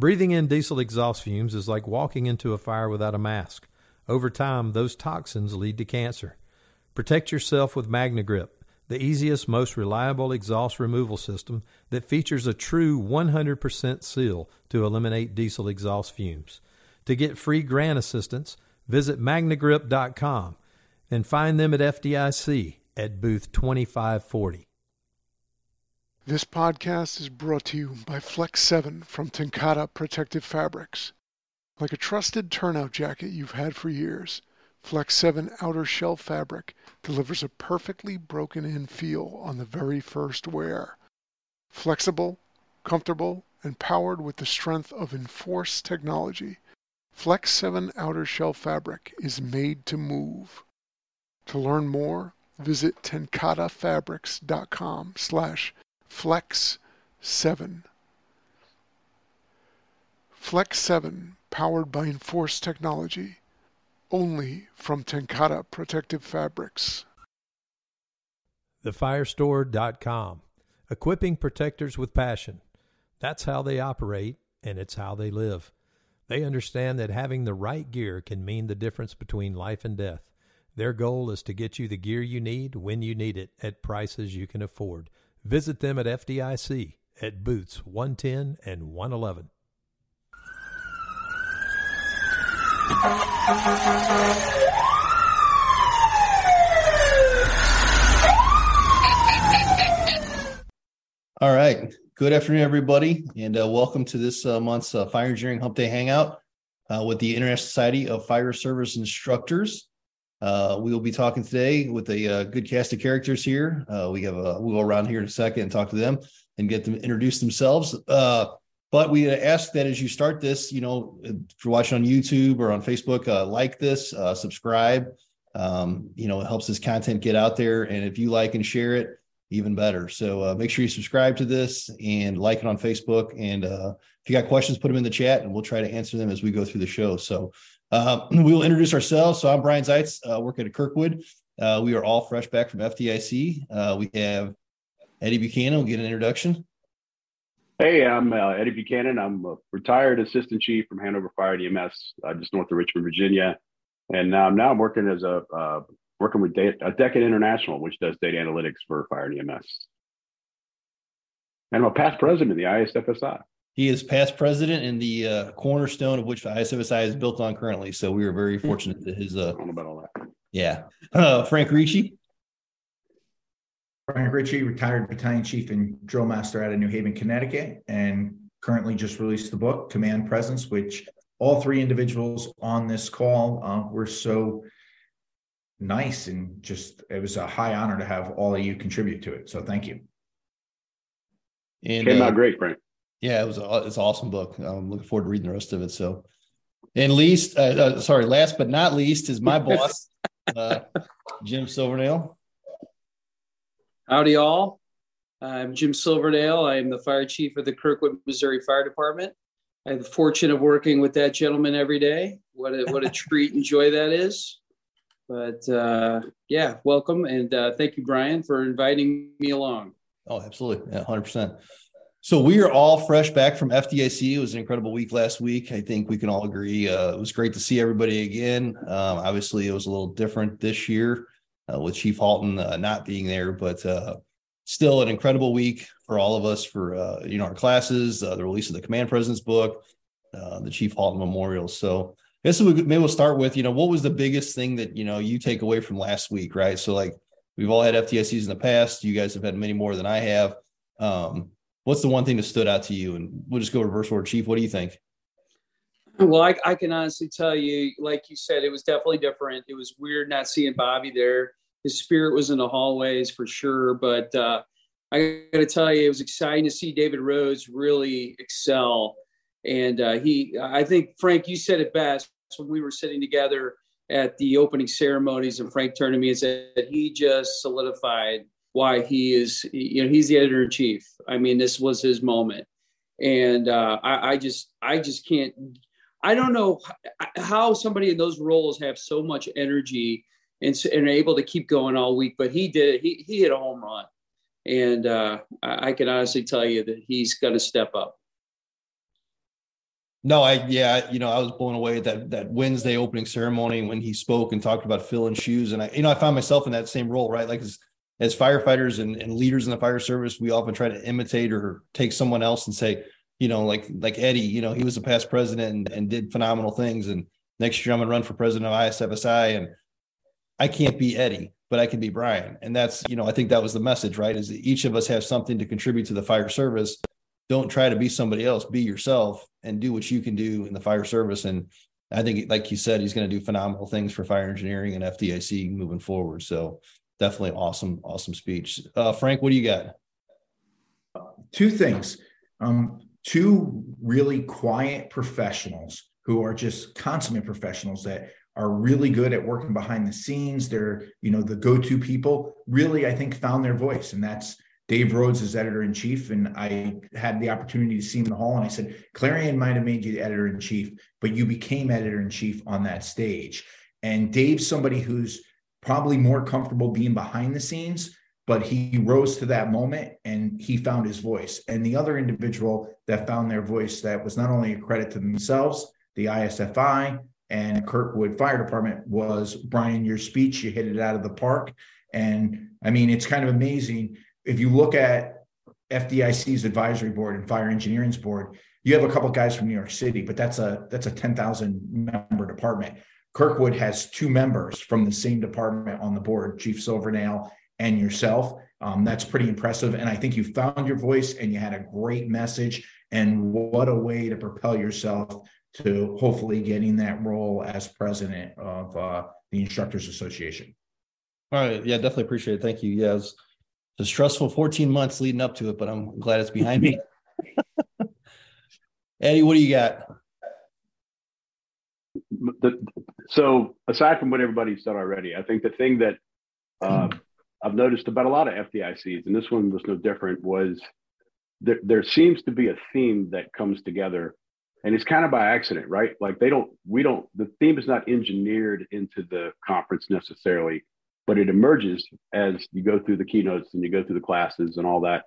Breathing in diesel exhaust fumes is like walking into a fire without a mask. Over time, those toxins lead to cancer. Protect yourself with MagneGrip, the easiest, most reliable exhaust removal system that features a true 100% seal to eliminate diesel exhaust fumes. To get free grant assistance, visit magnegrip.com and find them at FDIC at booth 2540. This podcast is brought to you by Flex 7 from TenCate Protective Fabrics. Like a trusted turnout jacket you've had for years, Flex 7 outer shell fabric delivers a perfectly broken in feel on the very first wear. Flexible, comfortable, and powered with the strength of Enforce technology, Flex 7 outer shell fabric is made to move. To learn more, visit tencatefabrics.com slash flex 7. Flex 7, powered by Enforce technology, only from TenCate Protective Fabrics. TheFirestore.com. Equipping protectors with passion. That's how they operate, and it's how they live. They understand that having the right gear can mean the difference between life and death. Their goal is to get you the gear you need when you need it at prices you can afford. Visit them at FDIC at booths 110 and 111. All right. Good afternoon, everybody, and uh, welcome to this uh, month's uh, Fire Engineering Hump Day Hangout uh, with the International Society of Fire Service Instructors. Uh, we will be talking today with a uh, good cast of characters here. we have a, we'll go around here in a second and talk to them and get them introduce themselves. but we ask that as you start this, you know, if you're watching on YouTube or on Facebook, like this, subscribe. Um, you know, it helps this content get out there. And if you like and share it, even better. So uh, make sure you subscribe to this and like it on Facebook. And uh, if you got questions, put them in the chat and we'll try to answer them as we go through the show. So uh, we will introduce ourselves. So I'm Brian Zaitz, uh, work at Kirkwood. Uh, we are all fresh back from FDIC. Uh, we have Eddie Buchanan. We'll get an introduction. Hey, I'm Eddie Buchanan. I'm a retired assistant chief from Hanover Fire EMS, just north of Richmond, Virginia. And now, now I'm working as a working with data, a Decade International, which does data analytics for fire and EMS. And I'm a past president of the ISFSI. He is past president and the uh, cornerstone of which the ISFSI is built on currently. So we are very fortunate that his. Uh, I don't know about all that. Yeah. Uh, Frank Ricci. Frank Ricci, retired battalion chief and drill master out of New Haven, Connecticut, and currently just released the book, Command Presence, which all three individuals on this call uh, were so nice and just it was a high honor to have all of you contribute to it. So thank you. And came uh, out great, Frank. Yeah, it was a, it's an awesome book. I'm looking forward to reading the rest of it. So, and least, uh, uh, sorry, last but not least is my boss, uh, Jim Silvernail. Howdy, all. I'm Jim Silvernail. I'm the fire chief of the Kirkwood, Missouri Fire Department. I have the fortune of working with that gentleman every day. What a, what a treat and joy that is. But uh, yeah, welcome and uh, thank you, Brian, for inviting me along. Oh, absolutely, yeah, hundred percent. So we are all fresh back from FDIC. It was an incredible week last week. I think we can all agree. Uh, it was great to see everybody again. Um, obviously, it was a little different this year uh, with Chief Halton uh, not being there, but uh, still an incredible week for all of us for uh, you know our classes, uh, the release of the Command Presence book, the Chief Halton Memorial. So I guess we, maybe we'll start with, you know, what was the biggest thing that, you know, you take away from last week, right? So like we've all had FDICs in the past. You guys have had many more than I have. Um, what's the one thing that stood out to you? And we'll just go reverse order. Chief, what do you think? Well, I, I can honestly tell you, like you said, it was definitely different. It was weird not seeing Bobby there. His spirit was in the hallways for sure. But uh, I got to tell you, it was exciting to see David Rhodes really excel and uh, he, I think, Frank, you said it best when we were sitting together at the opening ceremonies, and Frank turned to me and said he just solidified why he is, you know, he's the editor in chief. I mean, this was his moment, and uh, I, I just, I just can't. I don't know how somebody in those roles have so much energy and, and able to keep going all week, but he did it. He, he hit a home run. And uh, I, I can honestly tell you that he's going to step up. No, I yeah, you know, I was blown away at that that Wednesday opening ceremony when he spoke and talked about filling shoes, and I, you know, I found myself in that same role, right? Like as, firefighters and, and leaders in the fire service, we often try to imitate or take someone else and say, you know, like like Eddie, you know, he was a past president and, and did phenomenal things, and next year I'm gonna run for president of ISFSI, and I can't be Eddie, but I can be Brian, and that's you know, I think that was the message, right? Is that each of us have something to contribute to the fire service. Don't try to be somebody else. Be yourself and do what you can do in the fire service. And I think, like you said, he's going to do phenomenal things for fire engineering and FDIC moving forward. So definitely awesome, awesome speech. Uh, Frank, what do you got? Two things. Um, two really quiet professionals who are just consummate professionals that are really good at working behind the scenes. They're, you know, the go-to people really, I think, found their voice. And that's Dave Rhodes is editor in chief, and I had the opportunity to see him in the hall. And I said, Clarion might have made you the editor in chief, but you became editor in chief on that stage. And Dave's somebody who's probably more comfortable being behind the scenes, but he rose to that moment and he found his voice. And the other individual that found their voice that was not only a credit to themselves, the ISFI and Kirkwood Fire Department was Brian, your speech, you hit it out of the park. And I mean, it's kind of amazing if you look at FDIC's advisory board and fire engineering's board, you have a couple guys from New York City, but that's a that's a 10,000 member department. Kirkwood has two members from the same department on the board, Chief Silvernail and yourself. Um, that's pretty impressive. And I think you found your voice and you had a great message. And what a way to propel yourself to hopefully getting that role as president of uh, the Instructors Association. All right. Yeah, definitely appreciate it. Thank you. Yes. Yeah, a stressful 14 months leading up to it, but I'm glad it's behind me. Eddie, what do you got? The, so aside from what everybody's said already, I think the thing that uh, I've noticed about a lot of FDICs, and this one was no different, was there, there seems to be a theme that comes together and it's kind of by accident, right? Like they don't, we don't, the theme is not engineered into the conference necessarily but it emerges as you go through the keynotes and you go through the classes and all that.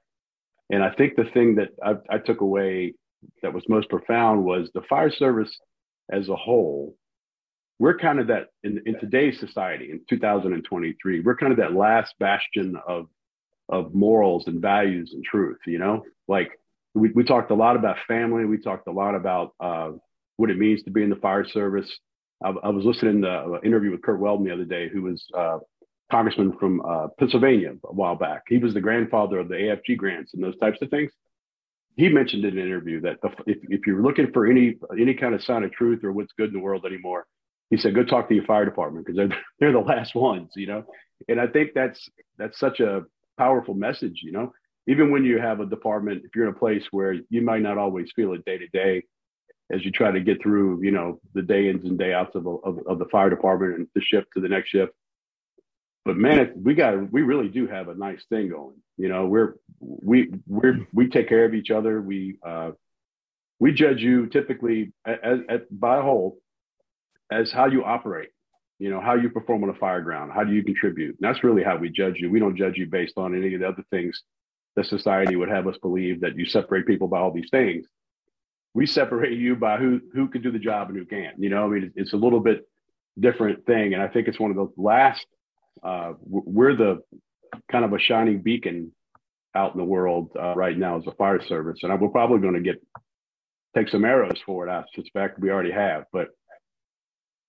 And I think the thing that I, I took away that was most profound was the fire service as a whole. We're kind of that in, in today's society in 2023, we're kind of that last bastion of of morals and values and truth, you know, like we, we talked a lot about family. We talked a lot about uh, what it means to be in the fire service. I, I was listening to an interview with Curt Weldon the other day, who was uh, congressman from uh, Pennsylvania a while back. He was the grandfather of the AFG grants and those types of things. He mentioned in an interview that the, if, if you're looking for any any kind of sign of truth or what's good in the world anymore, he said, go talk to your fire department because they're they're the last ones, you know. And I think that's that's such a powerful message, you know. Even when you have a department, if you're in a place where you might not always feel it day to day, as you try to get through, you know, the day ins and day outs of, of, of the fire department and the shift to the next shift, but man, we got we really do have a nice thing going. You know, we're we we we take care of each other. We uh, we judge you typically as, as, by a whole as how you operate. You know, how you perform on a fire ground. How do you contribute? And that's really how we judge you. We don't judge you based on any of the other things that society would have us believe that you separate people by all these things. We separate you by who who can do the job and who can't. You know, I mean, it's a little bit different thing, and I think it's one of the last uh, we're the kind of a shining beacon out in the world uh, right now as a fire service, and we're probably going to get take some arrows for it. I suspect we already have, but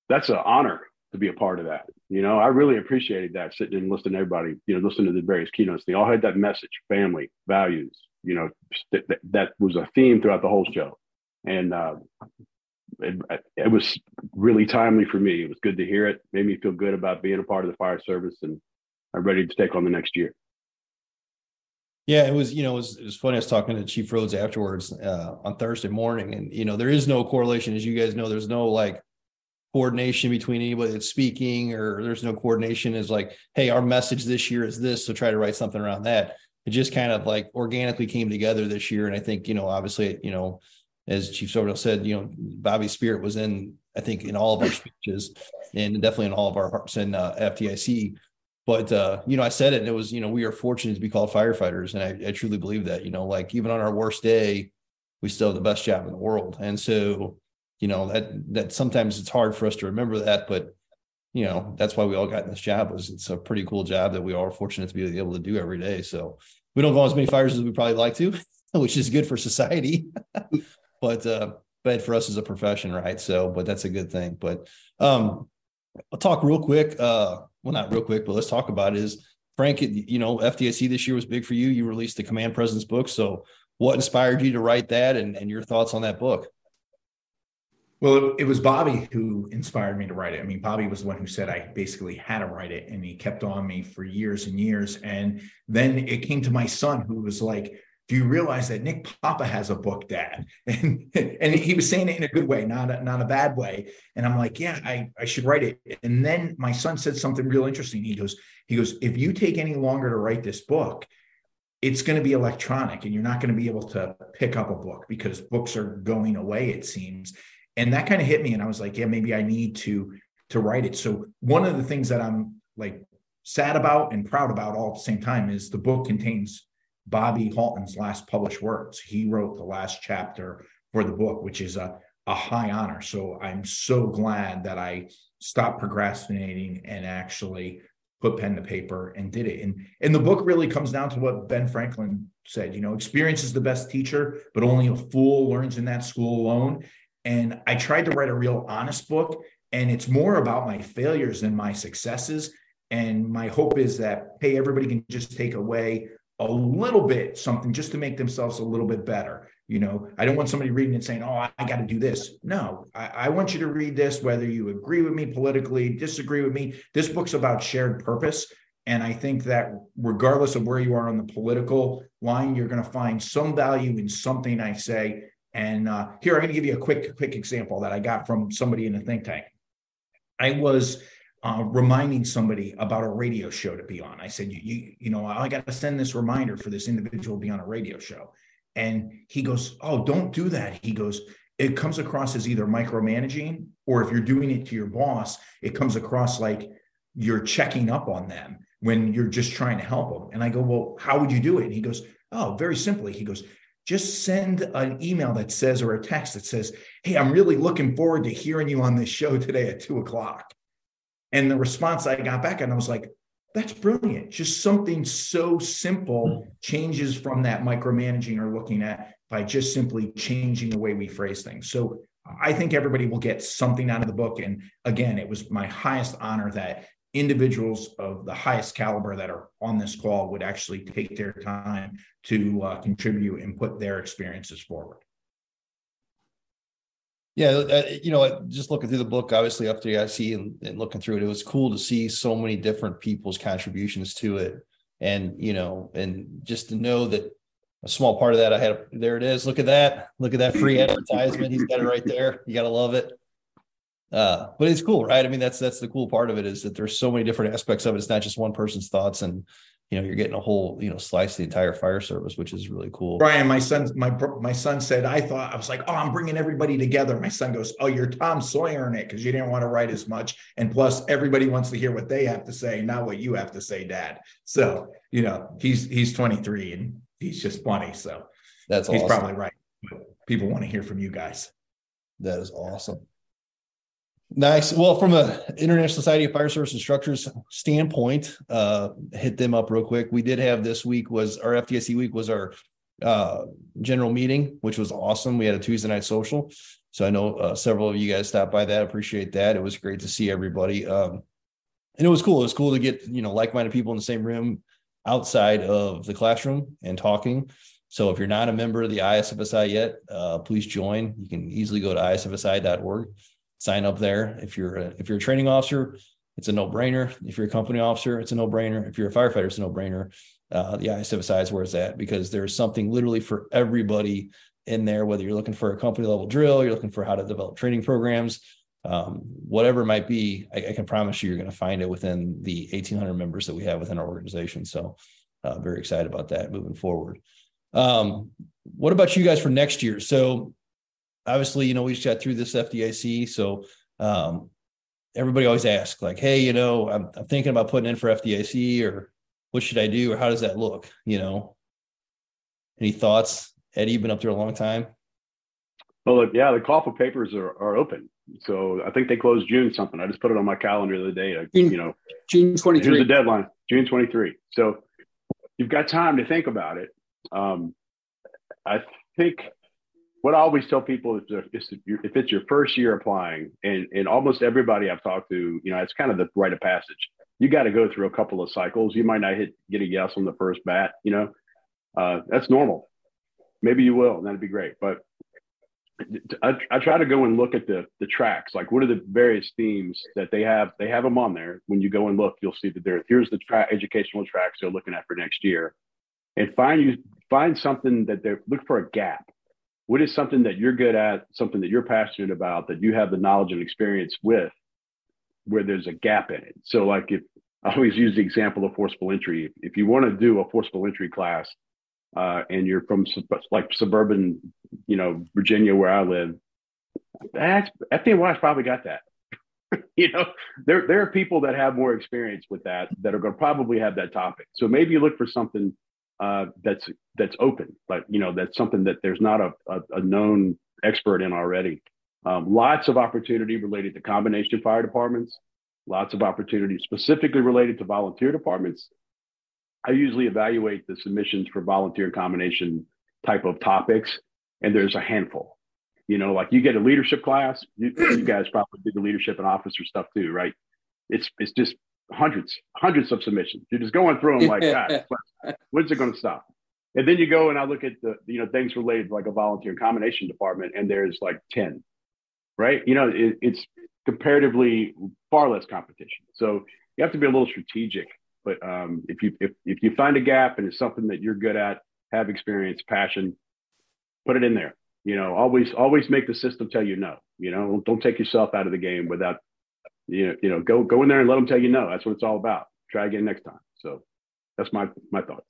that's an honor to be a part of that. You know, I really appreciated that sitting and listening to everybody. You know, listening to the various keynotes. They all had that message: family, values. You know, that, that was a theme throughout the whole show, and uh, it, it, was really timely for me. It was good to hear it. Made me feel good about being a part of the fire service, and I'm ready to take on the next year. Yeah, it was. You know, it was, it was funny. I was talking to Chief Rhodes afterwards uh, on Thursday morning, and you know, there is no correlation, as you guys know. There's no like coordination between anybody that's speaking, or there's no coordination. Is like, hey, our message this year is this, so try to write something around that. It just kind of like organically came together this year, and I think you know, obviously, you know, as Chief Silvernail said, you know, Bobby's spirit was in, I think, in all of our speeches and definitely in all of our hearts and uh, FDIC. But, uh, you know, I said it and it was, you know, we are fortunate to be called firefighters. And I, I truly believe that, you know, like even on our worst day, we still have the best job in the world. And so, you know, that that sometimes it's hard for us to remember that, but you know, that's why we all got in this job was it's a pretty cool job that we are fortunate to be able to do every day. So we don't go on as many fires as we probably like to, which is good for society. but uh bad for us as a profession, right? So, but that's a good thing. But um I'll talk real quick. Uh well, not real quick, but let's talk about it is Frank, you know, FDIC this year was big for you. You released the Command Presence book. So what inspired you to write that and, and your thoughts on that book? Well, it was Bobby who inspired me to write it. I mean, Bobby was the one who said I basically had to write it, and he kept on me for years and years. And then it came to my son, who was like, "Do you realize that Nick Papa has a book, Dad?" And and he was saying it in a good way, not a, not a bad way. And I'm like, "Yeah, I I should write it." And then my son said something real interesting. He goes, he goes, "If you take any longer to write this book." it's going to be electronic and you're not going to be able to pick up a book because books are going away it seems and that kind of hit me and i was like yeah maybe i need to to write it so one of the things that i'm like sad about and proud about all at the same time is the book contains bobby halton's last published works he wrote the last chapter for the book which is a, a high honor so i'm so glad that i stopped procrastinating and actually put pen to paper and did it. And and the book really comes down to what Ben Franklin said, you know, experience is the best teacher, but only a fool learns in that school alone. And I tried to write a real honest book and it's more about my failures than my successes. And my hope is that hey, everybody can just take away a little bit something just to make themselves a little bit better. You know, I don't want somebody reading and saying, "Oh, I, got to do this." No, I, I, want you to read this, whether you agree with me politically, disagree with me. This book's about shared purpose, and I think that regardless of where you are on the political line, you're going to find some value in something I say. And uh, here, I'm going to give you a quick, quick example that I got from somebody in a think tank. I was uh, reminding somebody about a radio show to be on. I said, you, you, you know, I got to send this reminder for this individual to be on a radio show. And he goes, Oh, don't do that. He goes, It comes across as either micromanaging, or if you're doing it to your boss, it comes across like you're checking up on them when you're just trying to help them. And I go, Well, how would you do it? And he goes, Oh, very simply. He goes, just send an email that says, or a text that says, Hey, I'm really looking forward to hearing you on this show today at two o'clock. And the response I got back, and I was like, that's brilliant. Just something so simple changes from that micromanaging or looking at by just simply changing the way we phrase things. So I think everybody will get something out of the book. And again, it was my highest honor that individuals of the highest caliber that are on this call would actually take their time to uh, contribute and put their experiences forward. Yeah, uh, you know, just looking through the book, obviously after the IC and, and looking through it, it was cool to see so many different people's contributions to it, and you know, and just to know that a small part of that I had. There it is. Look at that. Look at that free advertisement. He's got it right there. You got to love it. Uh, but it's cool, right? I mean, that's that's the cool part of it is that there's so many different aspects of it. It's not just one person's thoughts and you know you're getting a whole you know slice of the entire fire service which is really cool. Brian my son my my son said i thought i was like oh i'm bringing everybody together. My son goes oh you're tom sawyer in it because you didn't want to write as much and plus everybody wants to hear what they have to say not what you have to say dad. So you know he's he's 23 and he's just funny so that's he's awesome. probably right people want to hear from you guys. That is awesome Nice. Well, from a International Society of Fire Service Instructors standpoint, uh, hit them up real quick. We did have this week was our FDIC week was our uh, general meeting, which was awesome. We had a Tuesday night social. So I know uh, several of you guys stopped by that. Appreciate that. It was great to see everybody. Um, and it was cool. It was cool to get, you know, like-minded people in the same room outside of the classroom and talking. So if you're not a member of the ISFSI yet, uh, please join. You can easily go to isfsi.org sign up there. If you're a, if you're a training officer, it's a no brainer. If you're a company officer, it's a no brainer. If you're a firefighter, it's a no brainer. Uh, the ISFSI is where it's at because there's something literally for everybody in there, whether you're looking for a company level drill, you're looking for how to develop training programs, um, whatever it might be, I, I can promise you, you're going to find it within the 1800 members that we have within our organization. So, uh, very excited about that moving forward. Um, what about you guys for next year? So, obviously, you know, we just got through this FDIC. So um, everybody always asks, like, hey, you know, I'm, I'm thinking about putting in for FDIC or what should I do or how does that look? You know, any thoughts? Eddie, you've been up there a long time. Well, look, yeah, the call for papers are, are open. So I think they closed June something. I just put it on my calendar the other day. June, you know, June 23. Here's the deadline, June 23. So you've got time to think about it. Um, I think what I always tell people is if, it's your first year applying, and, and almost everybody I've talked to, you know, it's kind of the rite of passage. You got to go through a couple of cycles. You might not hit get a yes on the first bat. You know, uh, that's normal. Maybe you will, and that'd be great. But I, I, try to go and look at the the tracks. Like, what are the various themes that they have? They have them on there. When you go and look, you'll see that there. Here's the track, educational tracks they're looking at for next year, and find you find something that they're look for a gap. What is something that you're good at, something that you're passionate about, that you have the knowledge and experience with, where there's a gap in it. So, like if I always use the example of forcible entry. If you want to do a forcible entry class, uh, and you're from like suburban, you know, Virginia where I live, that's FDNY's probably got that. you know, there there are people that have more experience with that that are going to probably have that topic. So maybe look for something uh, that's that's open, like you know, that's something that there's not a, a, a known expert in already. Um, lots of opportunity related to combination fire departments, lots of opportunity specifically related to volunteer departments, I usually evaluate the submissions for volunteer combination type of topics, and there's a handful. You know, like you get a leadership class, you, you guys probably do the leadership and officer stuff too, right? It's it's just hundreds, hundreds of submissions. You're just going through them like, God, when's it going to stop? And then you go and I look at the you know things related like a volunteer and combination department, and there's like ten, right? You know, it, it's comparatively far less competition. So you have to be a little strategic but um, if you if, if you find a gap and it's something that you're good at, have experience, passion, put it in there. You know, always always make the system tell you no. You know, don't take yourself out of the game without you know, you know, go go in there and let them tell you no. That's what it's all about. Try again next time. So that's my my thoughts.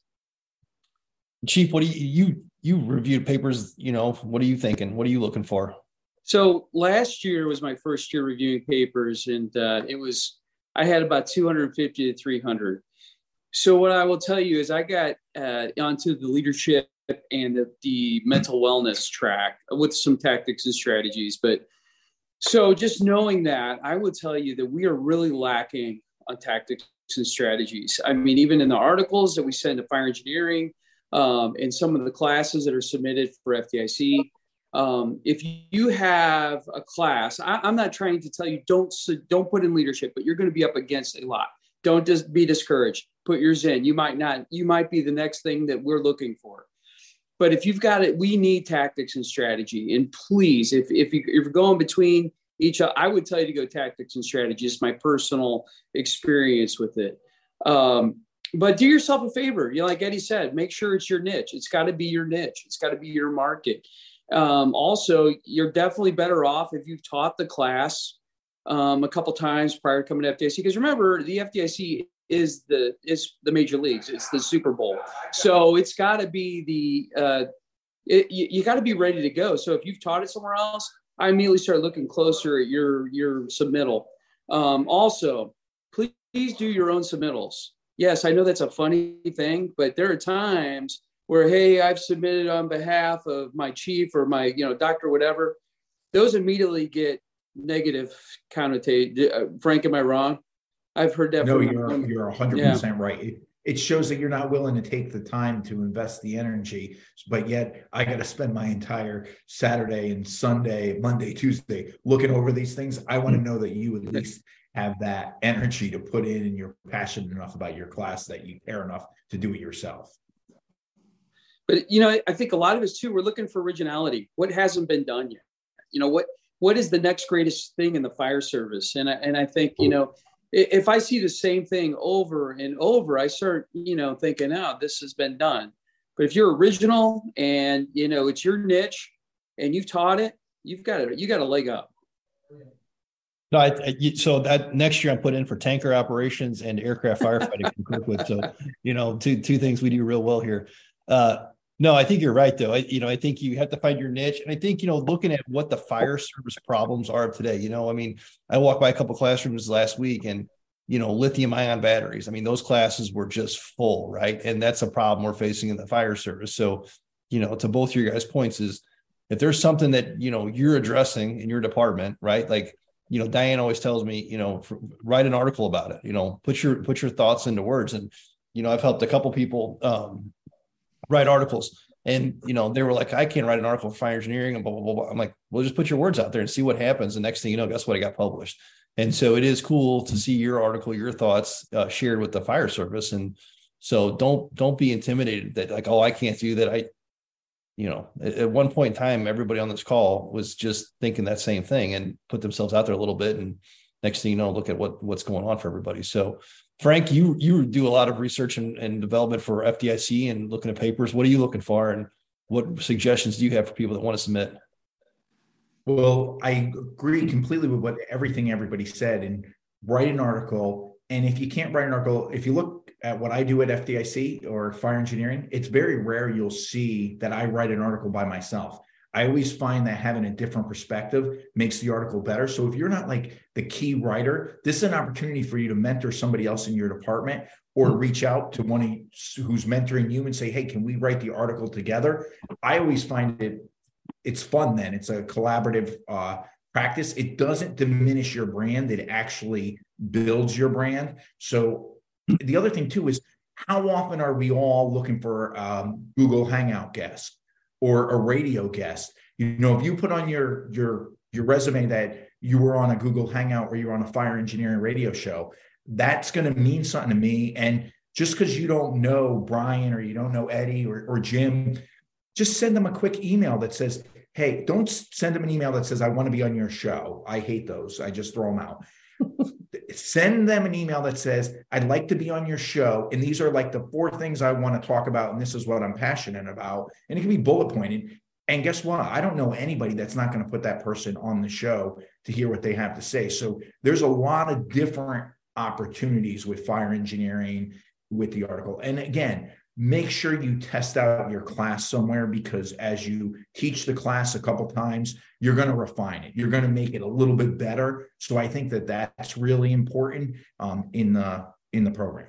Chief, what do you you you reviewed papers? You know, what are you thinking? What are you looking for? So last year was my first year reviewing papers, and uh, it was I had about 250 to 300. So what I will tell you is I got uh, onto the leadership and the, the mental wellness track with some tactics and strategies. But so just knowing that, I would tell you that we are really lacking on tactics and strategies. I mean, even in the articles that we send to fire engineering, um, and some of the classes that are submitted for FDIC, um, if you have a class, I, am not trying to tell you don't don't put in leadership, but you're going to be up against a lot. Don't just be discouraged. Put yours in. You might not. You might be the next thing that we're looking for. But if you've got it, we need tactics and strategy. And please, if if, you, if you're going between each, I would tell you to go tactics and strategy. It's my personal experience with it. Um, but do yourself a favor. You know, like Eddie said, make sure it's your niche. It's got to be your niche. It's got to be your market. Um, also, you're definitely better off if you've taught the class um, a couple times prior to coming to FDIC. Because remember, the FDIC is the is the major leagues. It's the Super Bowl, so it's got to be the uh, it, you, you got to be ready to go. So if you've taught it somewhere else, I immediately start looking closer at your your submittal. Um, also, please, please do your own submittals. Yes, I know that's a funny thing, but there are times where hey i've submitted on behalf of my chief or my you know doctor whatever. Those immediately get negative connotate uh, frank am i wrong? I've heard that no you're, you're 100% yeah. right. It, it shows that you're not willing to take the time to invest the energy but yet i got to spend my entire saturday and sunday monday tuesday looking over these things. I want to know that you at least have that energy to put in and you're passionate enough about your class that you care enough to do it yourself but you know, I think a lot of us too, we're looking for originality. What hasn't been done yet? You know, what what is the next greatest thing in the fire service? And I, and I think you mm-hmm. know, if I see the same thing over and over, I start you know thinking, oh, this has been done. But if you're original and you know it's your niche and you've taught it, you've got it. You got a leg up. No, I, I, so that next year I'm put in for tanker operations and aircraft firefighting from Kirkwood. So, you know, two two things we do real well here. Uh, no, I think you're right, though. I, you know, I think you have to find your niche, and I think you know, looking at what the fire service problems are today. You know, I mean, I walked by a couple classrooms last week, and you know, lithium ion batteries. I mean, those classes were just full, right? And that's a problem we're facing in the fire service. So, you know, to both your guys' points is, if there's something that you know you're addressing in your department, right? Like you know, Diane always tells me, you know, write an article about it. You know, put your put your thoughts into words. And you know, I've helped a couple people um, write articles, and you know, they were like, I can't write an article for fire engineering and blah blah blah. blah. I'm like, well, just put your words out there and see what happens. The next thing you know, guess what? I got published. And so it is cool to see your article, your thoughts uh, shared with the fire service. And so don't don't be intimidated that like, oh, I can't do that. I you know, at, one point in time, everybody on this call was just thinking that same thing and put themselves out there a little bit. And next thing you know, look at what what's going on for everybody. So, Frank, you you do a lot of research and, and development for FDIC and looking at papers. What are you looking for, and what suggestions do you have for people that want to submit? Well, I agree completely with what everything everybody said, and write an article. And if you can't write an article, if you look at what I do at FDIC or fire engineering, it's very rare you'll see that I write an article by myself. I always find that having a different perspective makes the article better. So if you're not like the key writer, this is an opportunity for you to mentor somebody else in your department or hmm. reach out to one who's mentoring you and say, "Hey, can we write the article together?" I always find it it's fun then. It's a collaborative uh, practice. It doesn't diminish your brand. It actually builds your brand. So the other thing too is how often are we all looking for um, Google Hangout guest or a radio guest? You know, if you put on your your your resume that you were on a Google Hangout or you were on a fire engineering radio show, that's going to mean something to me. And just because you don't know Brian or you don't know Eddie or, or Jim, just send them a quick email that says, Hey, don't send them an email that says, I want to be on your show. I hate those. I just throw them out send them an email that says, I'd like to be on your show. And these are like the four things I want to talk about. And this is what I'm passionate about. And it can be bullet pointed. And guess what? I don't know anybody that's not going to put that person on the show to hear what they have to say. So there's a lot of different opportunities with fire engineering with the article. And again, make sure you test out your class somewhere because as you teach the class a couple times you're going to refine it. You're going to make it a little bit better. So i think that that's really important um, in the in the program.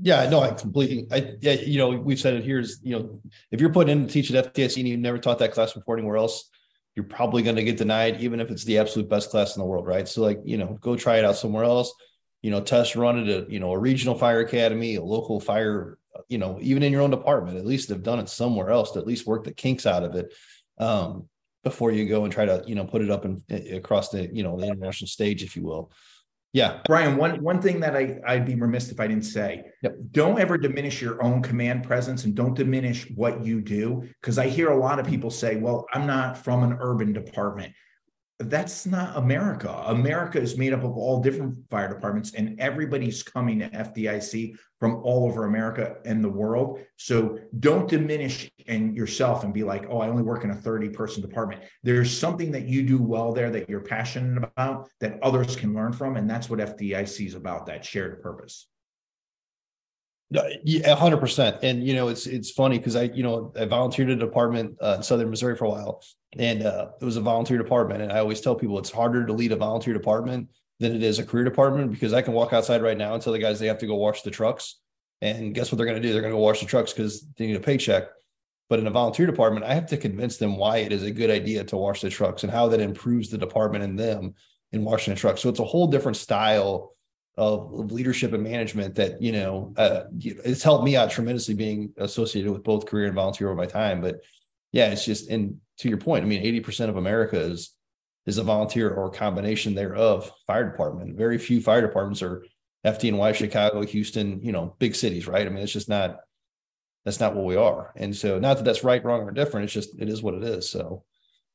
Yeah no i completely i yeah you know we've said it here is you know if you're putting in to teach at fdic and you've never taught that class before anywhere else you're probably going to get denied even if it's the absolute best class in the world right? So like you know go try it out somewhere else you know, test run it at a, you know, a regional fire academy, a local fire, you know, even in your own department, at least they've done it somewhere else to at least work the kinks out of it. Um, before you go and try to, you know, put it up and across the, you know, the international stage, if you will. Yeah. Brian, one one thing that I, I'd be remiss if I didn't say, yep. don't ever diminish your own command presence and don't diminish what you do. Cause I hear a lot of people say, well, I'm not from an urban department that's not America. America is made up of all different fire departments, and everybody's coming to FDIC from all over America and the world. So don't diminish and yourself and be like, oh, I only work in a 30 person department. There's something that you do well there that you're passionate about that others can learn from. And that's what FDIC is about, that shared purpose. Hundred percent. And you know, it's it's funny because I, you know, I volunteered at a department uh, in Southern Missouri for a while, and uh, it was a volunteer department. And I always tell people it's harder to lead a volunteer department than it is a career department because I can walk outside right now and tell the guys they have to go wash the trucks, and guess what they're going to do? They're going to go wash the trucks because they need a paycheck. But in a volunteer department, I have to convince them why it is a good idea to wash the trucks and how that improves the department and them in washing the trucks. So it's a whole different style of, of leadership and management that you know uh, it's helped me out tremendously being associated with both career and volunteer over my time but yeah it's just and to your point i mean 80% of america is is a volunteer or a combination thereof fire department. Very few fire departments are fdny chicago houston you know big cities right? I mean it's just not that's not what we are. And so not that that's right wrong or different it's just it is what it is. So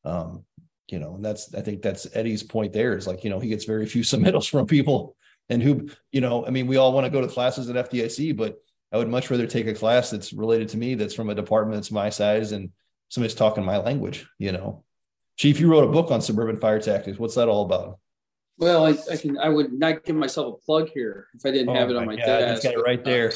um you know and that's i think that's eddie's point there is like you know he gets very few submittals from people and who you know i mean we all want to go to classes at fdic but i would much rather take a class that's related to me that's from a department that's my size and somebody's talking my language you know. Chief you wrote a book on suburban fire tactics. What's that all about? Well i, I can i would not give myself a plug here if i didn't oh have it on my God, desk. got it right there.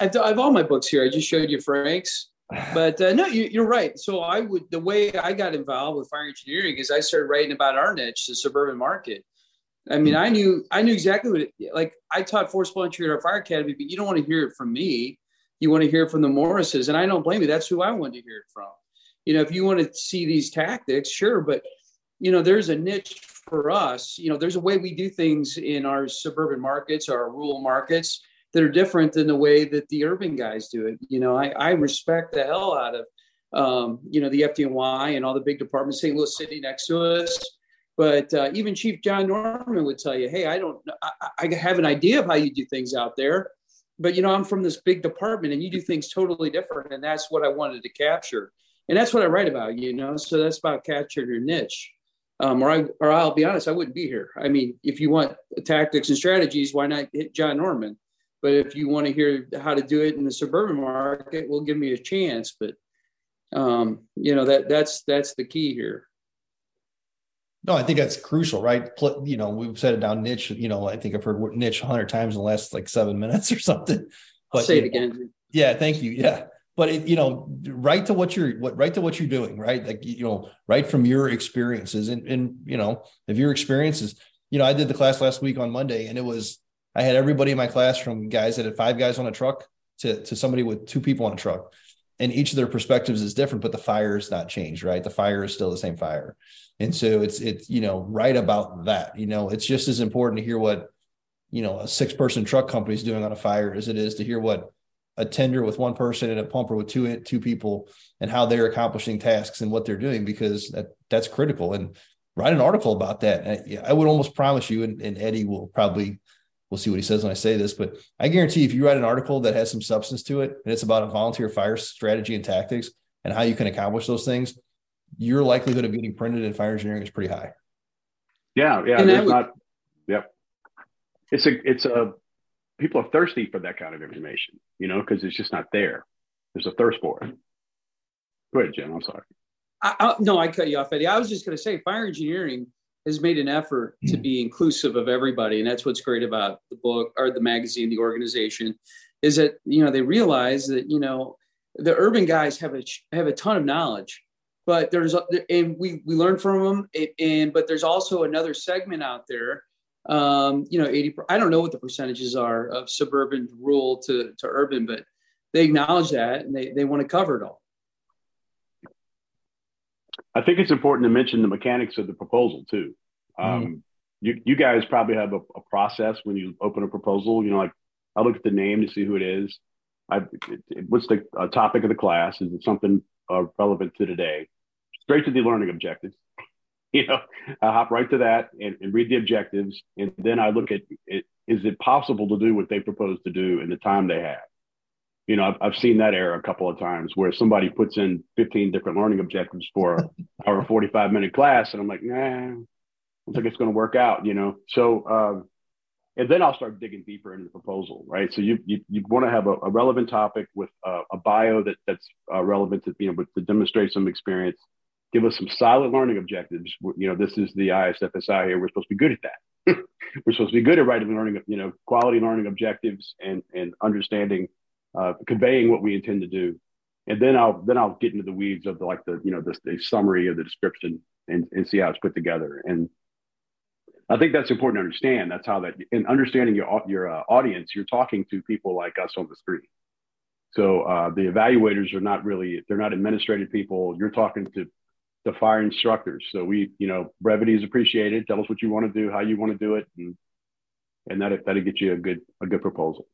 I've, I have all my books here. I just showed you frank's. But uh, no you, are right. So i would the way i got involved with fire engineering is i started writing about our niche the suburban market I mean, I knew I knew exactly what it like. I taught forcible entry at our fire academy, but you don't want to hear it from me. You want to hear it from the Morrises, and I don't blame you. That's who I wanted to hear it from. you know, if you want to see these tactics, sure, but you know, there's a niche for us. You know, there's a way we do things in our suburban markets, our rural markets that are different than the way that the urban guys do it. You know, I, I respect the hell out of um, you know, the FDNY and all the big departments, St. Louis City next to us. But uh, even Chief John Norman would tell you, "Hey, I don't, I, I have an idea of how you do things out there, but you know, I'm from this big department, and you do things totally different, and that's what I wanted to capture, and that's what I write about, you know. So that's about capturing your niche. Um, or I, or I'll be honest, I wouldn't be here. I mean, if you want tactics and strategies, why not hit John Norman? But if you want to hear how to do it in the suburban market, well, give me a chance. But um, you know that that's that's the key here. No, I think that's crucial, right? You know, we've said it down niche. You know, I think I've heard niche a hundred times in the last like seven minutes or something. But I'll say it again. Yeah, thank you. Yeah, but it, you know, right to what you're what right to what you're doing, right? Like you know, right from your experiences, and and you know, if your experiences, you know, I did the class last week on Monday, and it was I had everybody in my class from guys that had five guys on a truck to to somebody with two people on a truck and each of their perspectives is different, but the fire is not changed, right? The fire is still the same fire. And so it's it's you know right about that. You know, it's just as important to hear what you know a six person truck company is doing on a fire as it is to hear what a tender with one person and a pumper with two two people and how they're accomplishing tasks and what they're doing because that that's critical. And write an article about that. I would almost promise you, and, and Eddie will probably we'll see what he says when I say this, but I guarantee if you write an article that has some substance to it and it's about a volunteer fire strategy and tactics and how you can accomplish those things, your likelihood of getting printed in fire engineering is pretty high. Yeah, yeah. There's would, not. Yep. It's a. It's a. People are thirsty for that kind of information, you know, because it's just not there. There's a thirst for it. Go ahead, Jim. I'm sorry. I, I, no, I cut you off, Eddie. I was just going to say, fire engineering has made an effort to be inclusive of everybody and that's what's great about the book or the magazine the organization is that you know they realize that you know the urban guys have a have a ton of knowledge but there's and we we learn from them and but there's also another segment out there um you know 80 i don't know what the percentages are of suburban rural to to urban but they acknowledge that and they they want to cover it all I think it's important to mention the mechanics of the proposal too. Um, mm. you, you guys probably have a, a, process when you open a proposal. You know, like I look at the name to see who it is. I, what's the uh, topic of the class? Is it something uh, relevant to today? Straight to the learning objectives. You know, I hop right to that and, and read the objectives, and then I look at it. Is it possible to do what they propose to do in the time they have? you know, I've, I've seen that error a couple of times where somebody puts in 15 different learning objectives for our 45 minute class. And I'm like, nah, I don't think it's going to work out, you know? So, um, and then I'll start digging deeper into the proposal, right? So you you, you want to have a, a, relevant topic with uh, a bio that that's uh, relevant to you know to demonstrate some experience. Give us some solid learning objectives. You know, this is the ISFSI here. We're supposed to be good at that. We're supposed to be good at writing learning, you know, quality learning objectives and and understanding uh, conveying what we intend to do. And then I'll then I'll get into the weeds of the like the you know the, the summary of the description and, and see how it's put together. And I think that's important to understand. That's how that in understanding your your uh, audience, you're talking to people like us on the street. So uh, the evaluators are not really they're not administrative people. You're talking to the fire instructors. So we you know brevity is appreciated. Tell us what you want to do, how you want to do it, and and that that'll get you a good a good proposal.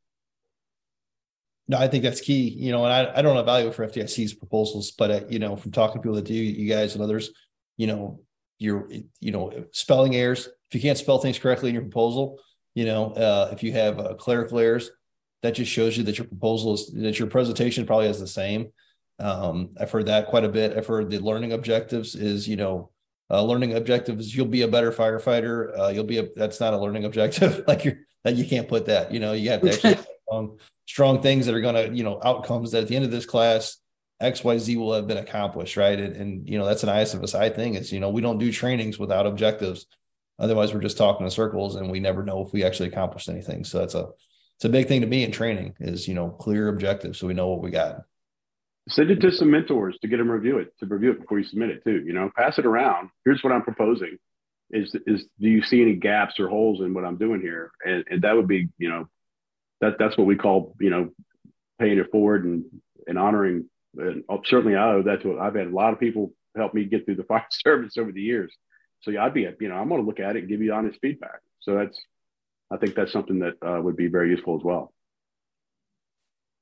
No, I think that's key. You know, and I, I don't evaluate for FDIC's proposals, but uh, you know, from talking to people that do, you guys and others, you know, you're you know spelling errors. If you can't spell things correctly in your proposal, you know, uh, if you have uh, clerical errors, that just shows you that your proposal is that your presentation probably has the same. Um, I've heard that quite a bit. I've heard the learning objectives is you know uh, learning objectives you'll be a better firefighter uh, you'll be a that's not a learning objective like you're that you can't put that you know you have to actually um, strong things that are going to, you know, outcomes that at the end of this class, XYZ will have been accomplished, right? And, and, you know, that's an ISFSI thing is, you know, we don't do trainings without objectives. Otherwise, we're just talking in circles and we never know if we actually accomplished anything. So that's a, it's a big thing to me in training is, you know, clear objectives so we know what we got. Send it to some mentors to get them review it, to review it before you submit it too. You know, pass it around. Here's what I'm proposing. Is is do you see any gaps or holes in what I'm doing here? And, and that would be, you know, that that's what we call you know paying it forward and and honoring and uh, certainly I owe that to I've had a lot of people help me get through the fire service over the years. So yeah, I'd be, you know, I'm going to look at it and give you honest feedback. So that's, I think that's something that uh, would be very useful as well.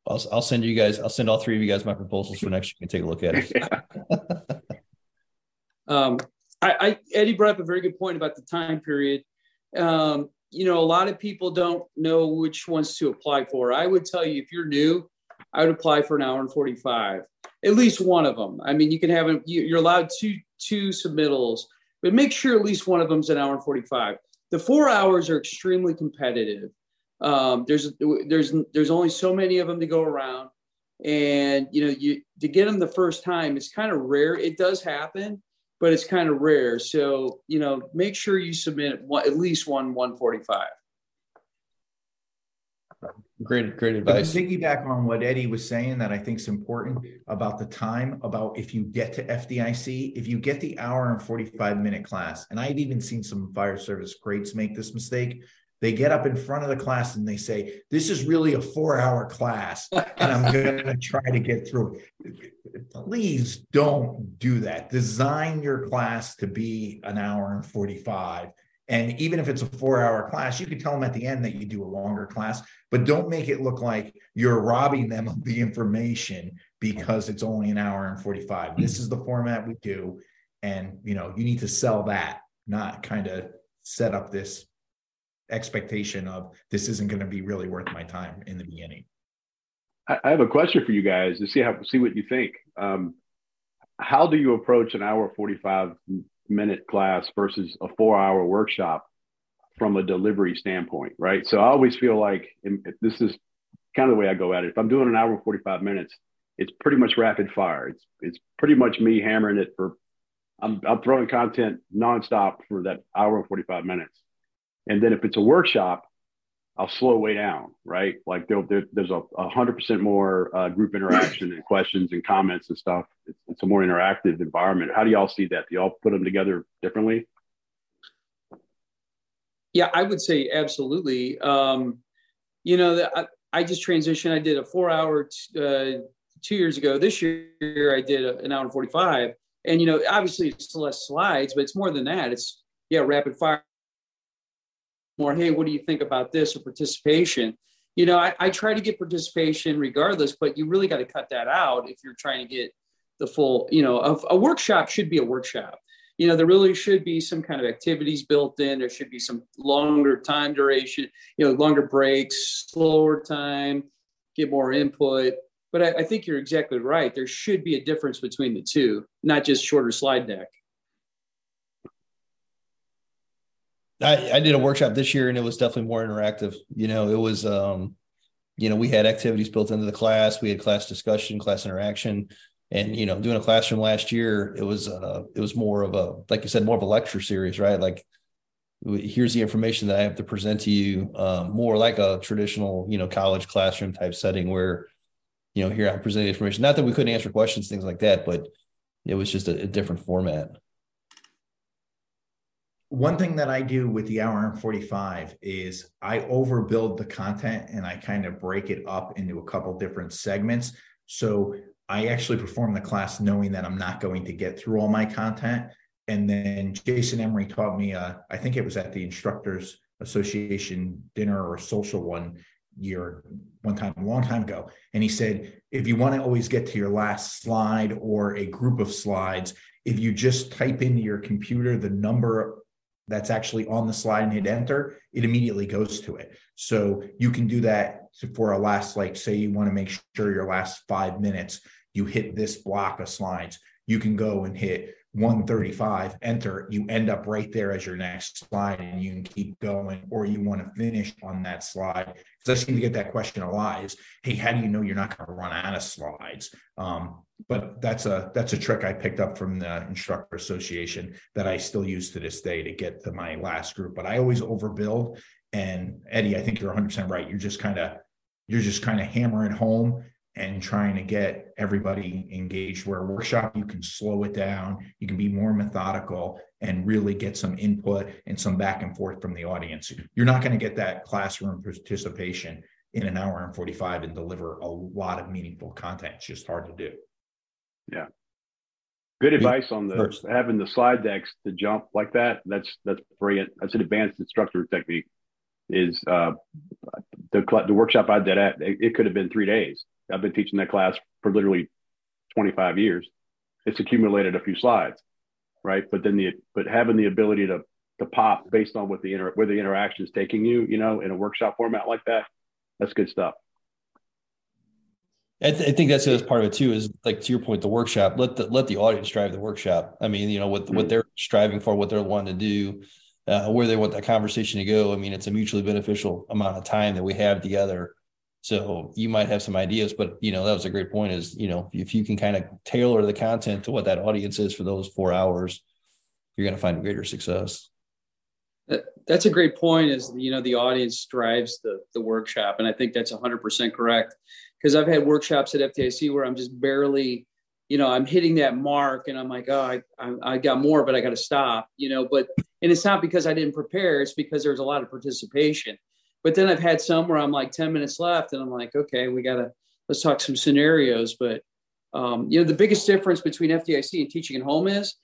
I'll, I'll send you guys, I'll send all three of you guys my proposals for next year. You can take a look at it. um, I, I, Eddie brought up a very good point about the time period. Um, you know, a lot of people don't know which ones to apply for. I would tell you if you're new, I would apply for an hour and 45, at least one of them. I mean, you can have, you're allowed two, two submittals, but make sure at least one of them is an hour and 45. The four hours are extremely competitive. Um, there's, there's, there's only so many of them to go around. And, you know, you, to get them the first time, it's kind of rare. It does happen, but it's kind of rare. So, you know, make sure you submit one, at least one 145. Great, great advice. To piggyback on what Eddie was saying, that I think is important about the time, about if you get to FDIC, if you get the hour and 45 minute class, and I've even seen some fire service greats make this mistake. They get up in front of the class and they say, This is really a four hour class, and I'm going to try to get through. Please don't do that. Design your class to be an hour and 45 and even if it's a four hour class, you can tell them at the end that you do a longer class, but don't make it look like you're robbing them of the information because it's only an hour and 45. This is the format we do. And you know, you need to sell that, not kind of set up this expectation of this isn't going to be really worth my time in the beginning. I have a question for you guys to see how see what you think. Um, how do you approach an hour 45 minute class versus a four hour workshop from a delivery standpoint, right? So I always feel like this is kind of the way I go at it. If I'm doing an hour and 45 minutes, it's pretty much rapid fire. It's it's pretty much me hammering it for I'm I'm throwing content nonstop for that hour and 45 minutes. And then if it's a workshop, I'll slow way down, right? Like there, there, there's a, hundred percent more uh, group interaction and questions and comments and stuff. It's, it's, a more interactive environment. How do y'all see that? Do y'all put them together differently? Yeah, I would say absolutely. Um, you know, I, I, just transitioned. I did a four-hour t- uh, two years ago. This year, I did a, an hour and forty-five. And you know, obviously, it's less slides, but it's more than that. It's yeah, rapid fire more, hey, what do you think about this or participation? You know, I, I try to get participation regardless, but you really got to cut that out if you're trying to get the full, you know, a, a workshop should be a workshop. You know, there really should be some kind of activities built in. There should be some longer time duration, you know, longer breaks, slower time, get more input. But I, I think you're exactly right. There should be a difference between the two, not just shorter slide deck. I, I did a workshop this year and it was definitely more interactive. You know, it was, um, you know, we had activities built into the class. We had class discussion, class interaction, and you know, doing a classroom last year, it was, uh, it was more of a, like you said, more of a lecture series, right? Like, here's the information that I have to present to you, um, more like a traditional, you know, college classroom type setting where, you know, here I'm presenting information. Not that we couldn't answer questions, things like that, but it was just a, a different format one thing that I do with the hour and 45 is I overbuild the content and I kind of break it up into a couple different segments. So I actually perform the class knowing that I'm not going to get through all my content. And then Jason Emery taught me, uh, I think it was at the Instructors Association dinner or social one year, one time, a long time ago. And he said, if you want to always get to your last slide or a group of slides, if you just type into your computer the number that's actually on the slide and hit enter, it immediately goes to it. So you can do that for a last, like, say you want to make sure your last five minutes, you hit this block of slides. You can go and hit 135, enter, you end up right there as your next slide and you can keep going, or you want to finish on that slide. Because I seem to get that question a lot is, hey, how do you know you're not going to run out of slides? Um, but that's a that's a trick I picked up from the instructor association that I still use to this day to get to my last group. But I always overbuild. And Eddie, I think you're 100 percent right. You're just kind of you're just kind of hammering home and trying to get everybody engaged where a workshop you can slow it down you can be more methodical and really get some input and some back and forth from the audience you're not going to get that classroom participation in an hour and 45 and deliver a lot of meaningful content it's just hard to do Yeah. Good advice on the First. having the slide decks to jump like that. That's that's brilliant. That's an advanced instructor technique. Is uh, the the workshop I did at it, it could have been three days. I've been teaching that class for literally 25 years. It's accumulated a few slides, right? But then the but having the ability to to pop based on what the inter, where the interaction is taking you, you know, in a workshop format like that, that's good stuff. I, th- I, think that's the other part of it too. Is like to your point, the workshop. Let the let the audience drive the workshop. I mean, you know what mm-hmm. what they're striving for, what they're wanting to do, uh, where they want that conversation to go. I mean, it's a mutually beneficial amount of time that we have together. So you might have some ideas, but you know that was a great point. Is you know if you can kind of tailor the content to what that audience is for those four hours, you're going to find greater success. That's a great point. Is you know the audience drives the the workshop, and I think that's 100 percent correct because I've had workshops at FDIC where I'm just barely, you know, I'm hitting that mark and I'm like, oh, I, I, got more, but I got to stop, you know, but, and it's not because I didn't prepare, it's because there's a lot of participation. But then I've had some where I'm like 10 minutes left and I'm like, okay, we got to, let's talk some scenarios. But, um, you know, the biggest difference between FDIC and teaching at home is,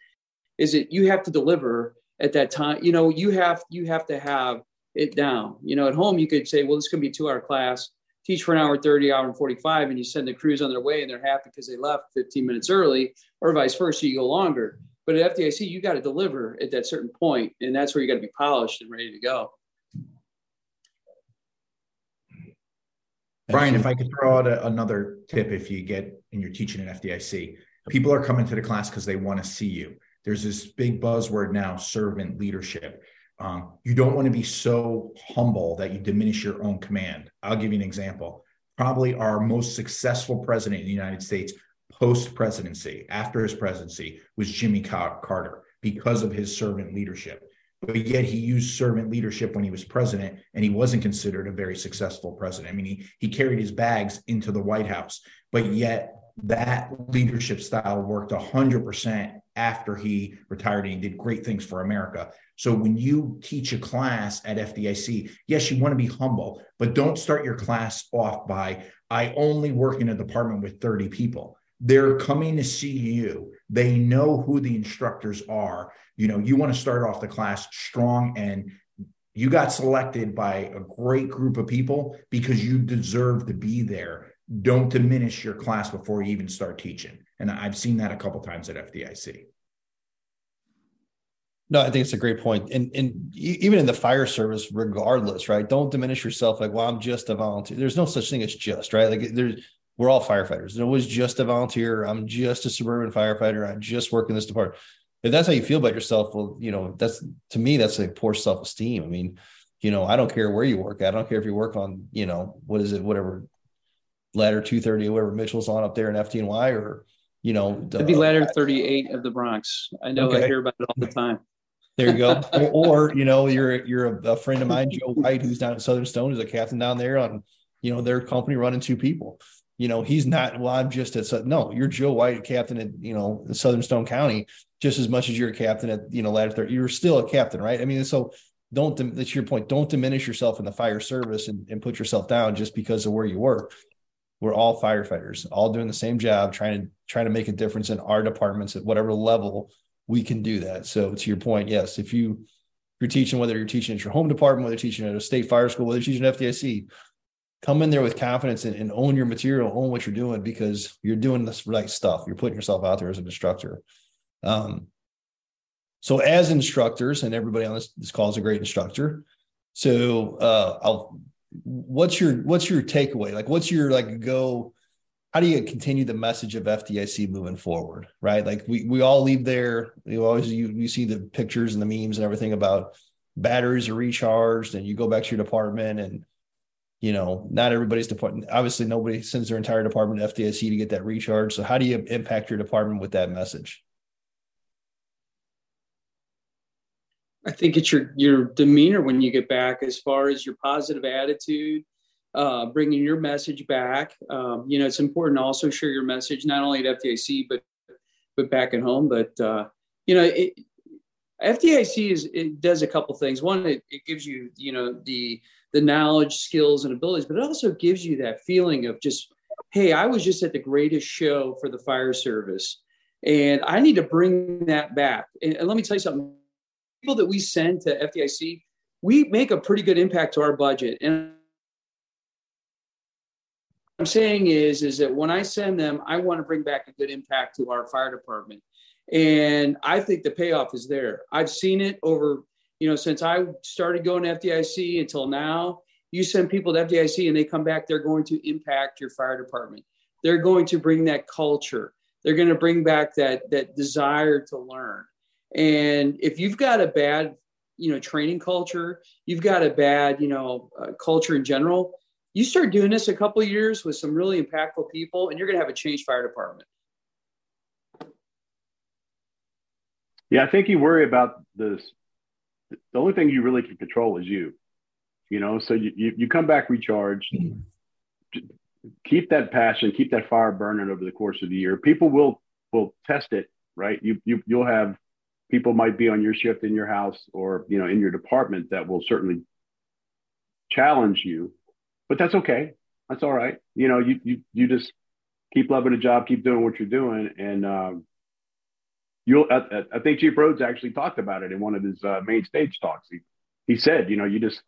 is that you have to deliver at that time. You know, you have, you have to have it down. You know, at home, you could say, well, this to be a two hour class teach for an hour 30 hour and 45 and you send the crews on their way and they're happy because they left 15 minutes early or vice versa you go longer. But at fdic you got to deliver at that certain point and that's where you got to be polished and ready to go. Brian if i could throw out a, another tip if you get and you're teaching at fdic people are coming to the class because they want to see you. There's this big buzzword now servant leadership um, you don't want to be so humble that you diminish your own command. I'll give you an example. Probably our most successful president in the United States post presidency, after his presidency, was Jimmy Carter because of his servant leadership. But yet he used servant leadership when he was president, and he wasn't considered a very successful president. I mean, he, he carried his bags into the White House, but yet that leadership style worked 100% after he retired and he did great things for America. So when you teach a class at FDIC, yes, you want to be humble, but don't start your class off by, I only work in a department with 30 people. They're coming to see you. They know who the instructors are. You know, you want to start off the class strong and you got selected by a great group of people because you deserve to be there. Don't diminish your class before you even start teaching. And I've seen that a couple times at FDIC. No, I think it's a great point. And and even in the fire service, regardless, right? Don't diminish yourself like, well, I'm just a volunteer. There's no such thing as just, right? Like there's we're all firefighters. There was just a volunteer. I'm just a suburban firefighter. I just work in this department. If that's how you feel about yourself, well, you know, that's to me, that's like poor self-esteem. I mean, you know, I don't care where you work. I don't care if you work on, you know, what is it, whatever ladder 230, whatever Mitchell's on up there in FDNY or, you know, it'd be ladder 38 of the Bronx. I know okay. I hear about it all the time. There you go. or, you know, you're you're a, a, friend of mine, Joe White, who's down at Southern Stone, is a captain down there on, you know, their company running two people. You know, he's not. Well, I'm just at no. You're Joe White, captain at you know Southern Stone County, just as much as you're a captain at you know ladder thirty. You're still a captain, right? I mean, so don't. That's your point. Don't diminish yourself in the fire service and, and put yourself down just because of where you work. We're all firefighters, all doing the same job, trying to trying to make a difference in our departments at whatever level we can do that. So to your point, yes, if you if you're teaching, whether you're teaching at your home department, whether you're teaching at a state fire school, whether you're teaching at FDIC, come in there with confidence and, and, own your material, own what you're doing because you're doing this right stuff. You're putting yourself out there as an instructor. Um, so as instructors, and everybody on this, this call is a great instructor. So uh, I'll what's your what's your takeaway? Like what's your like go how do you continue the message of FDIC moving forward, right? Like we we all leave there. You always you you see the pictures and the memes and everything about batteries are recharged, and you go back to your department, and you know not everybody's department. Obviously, nobody sends their entire department to FDIC to get that recharge. So how do you impact your department with that message? I think it's your your demeanor when you get back, as far as your positive attitude, uh, bringing your message back. Um, you know, it's important to also share your message not only at FDIC but but back at home. But uh, you know, it, FDIC is it does a couple things. One, it, it gives you you know the the knowledge, skills, and abilities, but it also gives you that feeling of just hey, I was just at the greatest show for the fire service. And I need to bring that back. And, and let me tell you something people that we send to FDIC, we make a pretty good impact to our budget. And I'm saying is, is that when I send them, I want to bring back a good impact to our fire department. And I think the payoff is there. I've seen it over, you know, since I started going to FDIC until now. You send people to FDIC and they come back, they're going to impact your fire department. They're going to bring that culture. They're going to bring back that that desire to learn. And if you've got a bad, you know, training culture, you've got a bad, you know, uh, culture in general. You start doing this a couple years with some really impactful people, and you're going to have a changed fire department. Yeah, I think you worry about this. The only thing you really can control is you. You know, so you, you, you come back recharged. Keep that passion, keep that fire burning over the course of the year. People will will test it, right? You you you'll have people might be on your shift in your house or you know in your department that will certainly challenge you but that's okay. That's all right. You know you you, you just keep loving the job keep doing what you're doing and um, you'll I, I, think chief rhodes actually talked about it in one of his uh, main stage talks. He, he said you know you just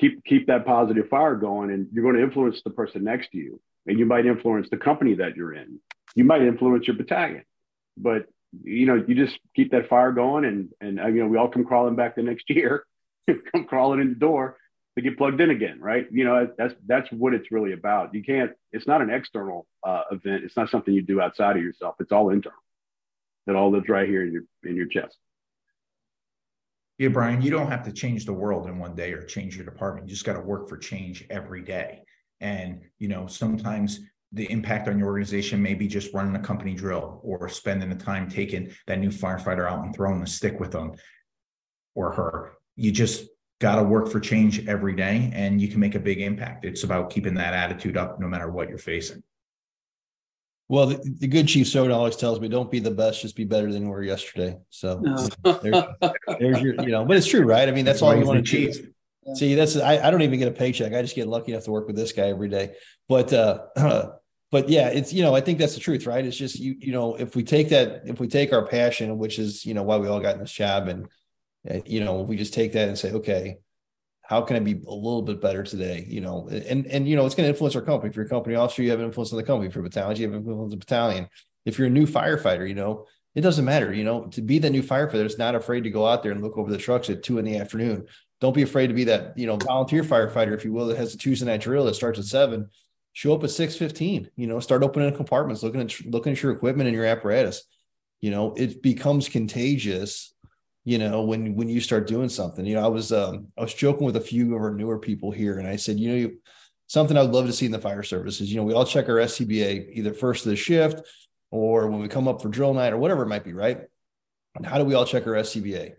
keep keep that positive fire going and you're going to influence the person next to you and you might influence the company that you're in. You might influence your battalion but you know, you just keep that fire going, and and uh, you know, we all come crawling back the next year, come crawling in the door to get plugged in again, right? You know, that's that's what it's really about. You can't. It's not an external uh, event. It's not something you do outside of yourself. It's all internal. It all lives right here in your in your chest. Yeah, Brian, you don't have to change the world in one day or change your department. You just got to work for change every day. And, you know, sometimes the impact on your organization may be just running a company drill or spending the time taking that new firefighter out and throwing the stick with them or her. You just got to work for change every day and you can make a big impact. It's about keeping that attitude up no matter what you're facing. Well, the, the good Chief Soda always tells me, "Don't be the best, just be better than you were yesterday." So no. there's, there's, your, you know, but it's true, right? I mean, that's, that's all you want to achieve. See, that's I, I, don't even get a paycheck. I just get lucky enough to work with this guy every day. But uh, but yeah, it's you know I think that's the truth, right? It's just you you know if we take that if we take our passion, which is you know why we all got in this job, and uh, you know we just take that and say, okay, how can I be a little bit better today? You know, and and you know it's going to influence our company. If you're a company officer, you have an influence on the company. If you're battalion, you have an influence on the battalion. If you're a new firefighter, you know it doesn't matter. You know, to be the new firefighter that's not afraid to go out there and look over the trucks at two in the afternoon. Don't be afraid to be that you know volunteer firefighter, if you will, that has a Tuesday night drill that starts at seven show up at 615 you know start opening compartments looking at looking at your equipment and your apparatus. You know it becomes contagious you know when when you start doing something. You know i was um i was joking with a few of our newer people here and i said you know you, something i'd love to see in the fire services you know we all check our scba either first of the shift or when we come up for drill night or whatever it might be right? And how do we all check our scba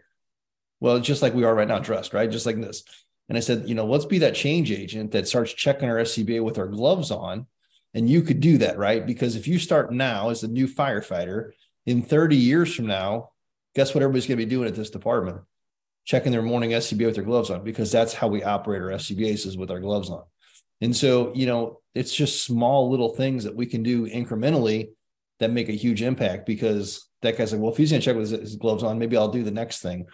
well just like we are right now dressed right? Just like this and I said, you know, let's be that change agent that starts checking our SCBA with our gloves on. And you could do that, right? Because if you start now as a new firefighter, in 30 years from now, guess what everybody's going to be doing at this department? Checking their morning SCBA with their gloves on, because that's how we operate our SCBAs is with our gloves on. And so, you know, it's just small little things that we can do incrementally that make a huge impact because that guy's like, well, if he's going to check with his, his gloves on, maybe I'll do the next thing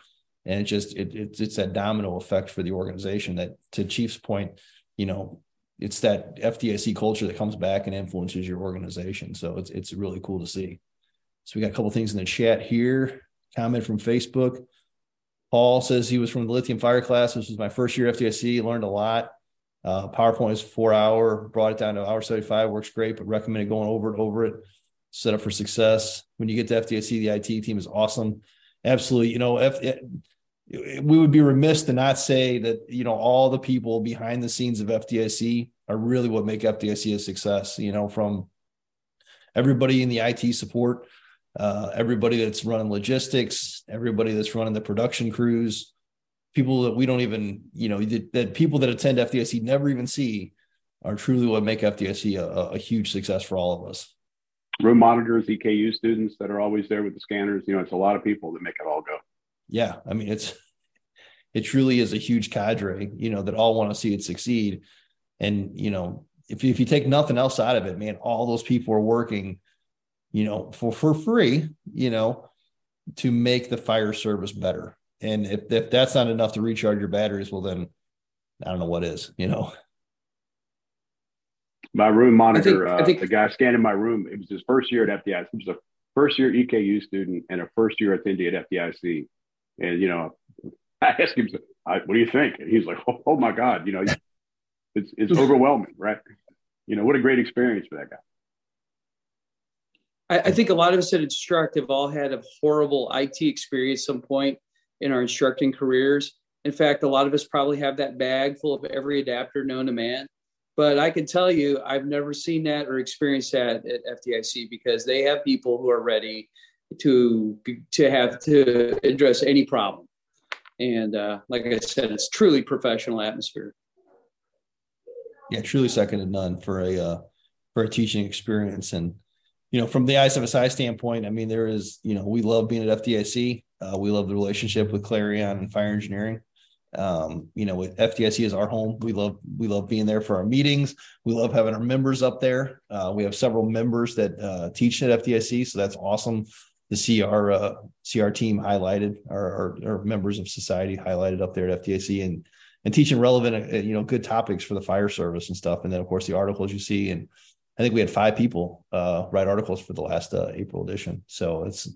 and it just it, it's it's that domino effect for the organization that to chief's point you know it's that fdic culture that comes back and influences your organization. So it's it's really cool to see. So we got a couple things in the chat here. Comment from facebook. Paul says he was from the lithium fire class. This was my first year fdic learned a lot. Uh, powerpoint is four hour brought it down to hour 75 works great but recommended going over it over it. Set up for success. When you get to fdic the it team is awesome. Absolutely. You know F, we would be remiss to not say that you know all the people behind the scenes of FDIC are really what make FDIC a success. You know, from everybody in the IT support, uh, everybody that's running logistics, everybody that's running the production crews, people that we don't even you know that, that people that attend FDIC never even see are truly what make FDIC a, a huge success for all of us. Room monitors, EKU students that are always there with the scanners. You know, it's a lot of people that make it all go yeah, I mean it's it truly is a huge cadre, you know, that all want to see it succeed. And you know, if you, if you take nothing else out of it, man, all those people are working, you know, for for free, you know, to make the fire service better. And if if that's not enough to recharge your batteries, well then I don't know what is, you know. My room monitor, I think, uh, I think, the guy scanning my room, it was his first year at FDIC. He was a first year EKU student and a first year attendee at FDIC. And, you know, I asked him, what do you think? And he's like, oh, oh my God, you know, it's, it's overwhelming, right? You know, what a great experience for that guy. I, I think a lot of us at Instruct have all had a horrible IT experience some point in our instructing careers. In fact, a lot of us probably have that bag full of every adapter known to man. But I can tell you, I've never seen that or experienced that at FDIC because they have people who are ready to to have to address any problem. And uh, like I said, it's truly professional atmosphere. Yeah, truly second to none for a uh, for a teaching experience. And you know, from the ISFSI standpoint, I mean, there is you know we love being at FDIC. Uh, we love the relationship with Clarion and Fire Engineering. Um, you know, with FDIC is our home. We love we love being there for our meetings. We love having our members up there. Uh, we have several members that uh, teach at FDIC, so that's awesome see our uh, our team highlighted, our, our, our, members of society highlighted up there at FDIC, and and teaching relevant, uh, you know, good topics for the fire service and stuff. And then of course the articles you see, and I think we had five people uh, write articles for the last uh, April edition. So it's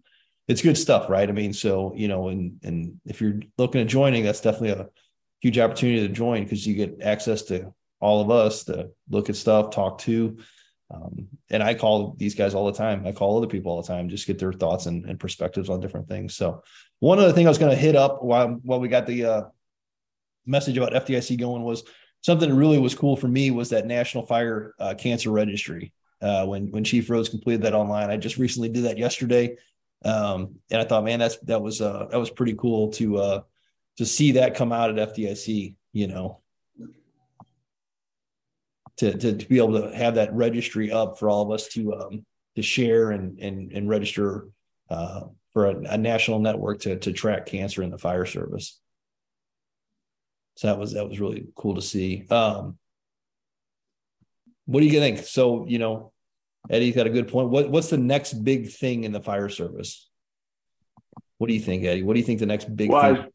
it's good stuff, right? I mean, so you know, and and if you're looking at joining, that's definitely a huge opportunity to join because you get access to all of us to look at stuff, talk to. Um, and I call these guys all the time. I call other people all the time, just get their thoughts and, and perspectives on different things. So one other thing I was going to hit up while while we got the uh, message about FDIC going was something that really was cool for me was that National Fire uh, Cancer Registry. Uh, when when Chief Rhodes completed that online, I just recently did that yesterday. Um, and I thought, man, that's that was uh, that was pretty cool to uh, to see that come out at FDIC. You know, to, to, to be able to have that registry up for all of us to um, to share and and and register uh, for a, a, national network to to track cancer in the fire service. So that was that was really cool to see. Um, what do you think? So you know, Eddie's got a good point. What what's the next big thing in the fire service? What do you think, Eddie? What do you think the next big well, thing?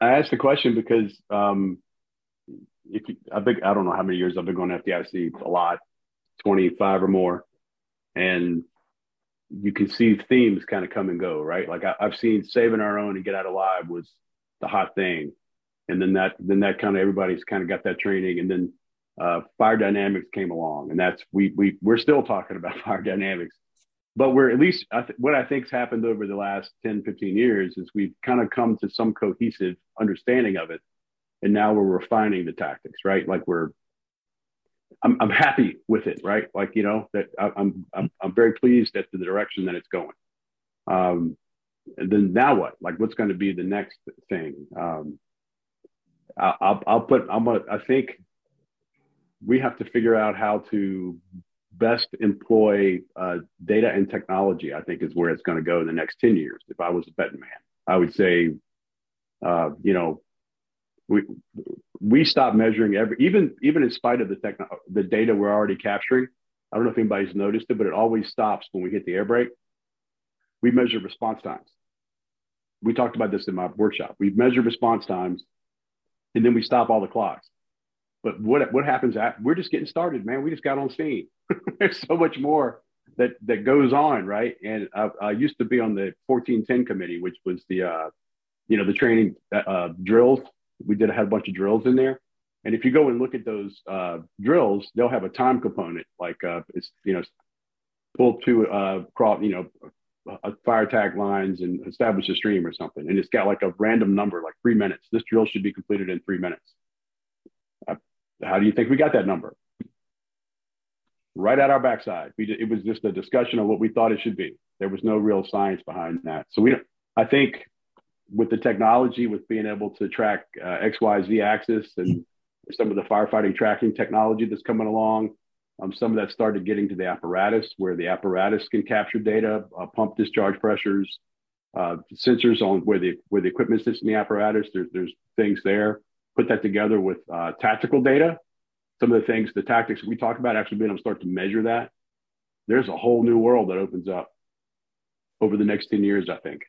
I, I asked the question because um, if you, I've been, I don't know how many years I've been going to FDIC, a lot, 25 or more. And you can see themes kind of come and go, right? Like I, have seen saving our own and get out alive was the hot thing. And then that, then that kind of, everybody's kind of got that training. And then uh, fire dynamics came along, and that's we we we're still talking about fire dynamics, but we're at least I th- what I think's happened over the last 10, 15 years is we've kind of come to some cohesive understanding of it, and now we're refining the tactics, right? Like we're I'm, I'm happy with it, right? Like you know that I, I'm I'm I'm very pleased at the direction that it's going. Um, and then now what? Like what's going to be the next thing? Um, I, I'll, I'll put I'm gonna I think we have to figure out how to best employ uh, data and technology, I think is where it's going to go in the next 10 years. If I was a betting man, I would say, uh, you know, we, we stop measuring every, even, even in spite of the techno, the data we're already capturing. I don't know if anybody's noticed it, but it always stops when we hit the air brake. We measure response times. We talked about this in my workshop. We measure response times and then we stop all the clocks but what what happens at we're just getting started, man. We just got on scene. There's so much more that that goes on, right? And I, I, used to be on the 1410 committee, which was the uh, you know the training uh, drills. We did had a bunch of drills in there, and if you go and look at those uh, drills, they'll have a time component, like uh, it's you know pull two uh, cross you know a fire tag lines and establish a stream or something, and it's got like a random number, like three minutes. This drill should be completed in three minutes. How do you think we got that number? Right at our backside. We, it was just a discussion of what we thought it should be. There was no real science behind that. So we don't, I think with the technology, with being able to track uh, X, Y, Z axis and some of the firefighting tracking technology that's coming along, um, some of that started getting to the apparatus where the apparatus can capture data, uh, pump discharge pressures, uh, sensors on where the where the equipment sits in the apparatus. There's there's things there put that together with uh, tactical data some of the things, the tactics we talk about, actually being able to start to measure that, there's a whole new world that opens up over the next 10 years, I think.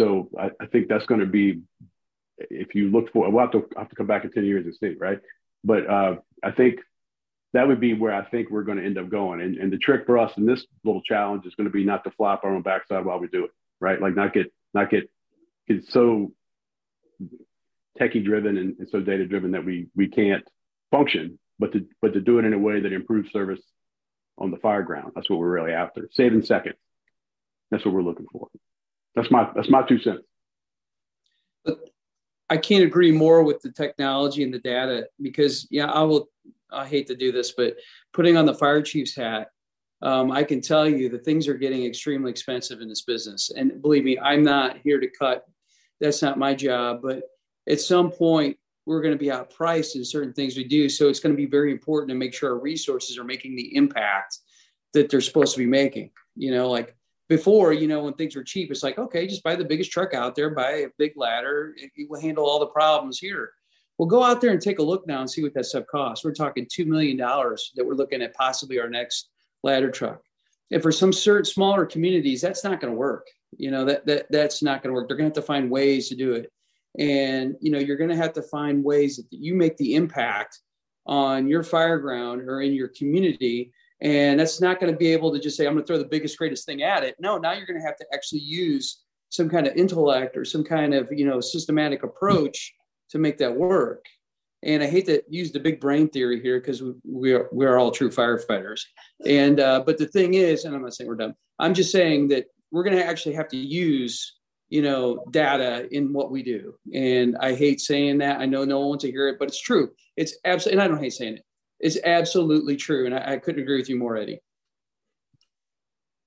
So I, I think that's going to be, if you look for, we'll have to, have to come back in 10 years and see, right? But uh, I think that would be where I think we're going to end up going. And, and the trick for us in this little challenge is going to be not to flop our own backside while we do it, right? Like not get, not get, get so techie driven and, and so data driven that we, we can't function, but to, but to do it in a way that improves service on the fire ground. That's what we're really after. Saving seconds. That's what we're looking for. That's my that's my two cents. But I can't agree more with the technology and the data because yeah, I will. I hate to do this, but putting on the fire chief's hat, um, I can tell you that things are getting extremely expensive in this business. And believe me, I'm not here to cut. That's not my job. But at some point, we're going to be outpriced in certain things we do. So it's going to be very important to make sure our resources are making the impact that they're supposed to be making. You know, like before, you know, when things were cheap, it's like, okay, just buy the biggest truck out there, buy a big ladder, it will handle all the problems here. Well, go out there and take a look now and see what that stuff costs. We're talking $2 million that we're looking at possibly our next ladder truck. And for some certain smaller communities, that's not going to work. You know, that, that that's not going to work. They're going to have to find ways to do it and you know you're going to have to find ways that you make the impact on your fire ground or in your community and that's not going to be able to just say i'm going to throw the biggest greatest thing at it no now you're going to have to actually use some kind of intellect or some kind of you know systematic approach to make that work and i hate to use the big brain theory here because we, we, are we're all true firefighters and uh, but the thing is and i'm not saying we're done i'm just saying that we're going to actually have to use you know, data in what we do. And I hate saying that. I know no one wants to hear it, but it's true. It's absolutely, and I don't hate saying it. It's absolutely true. And I, I couldn't agree with you more, Eddie.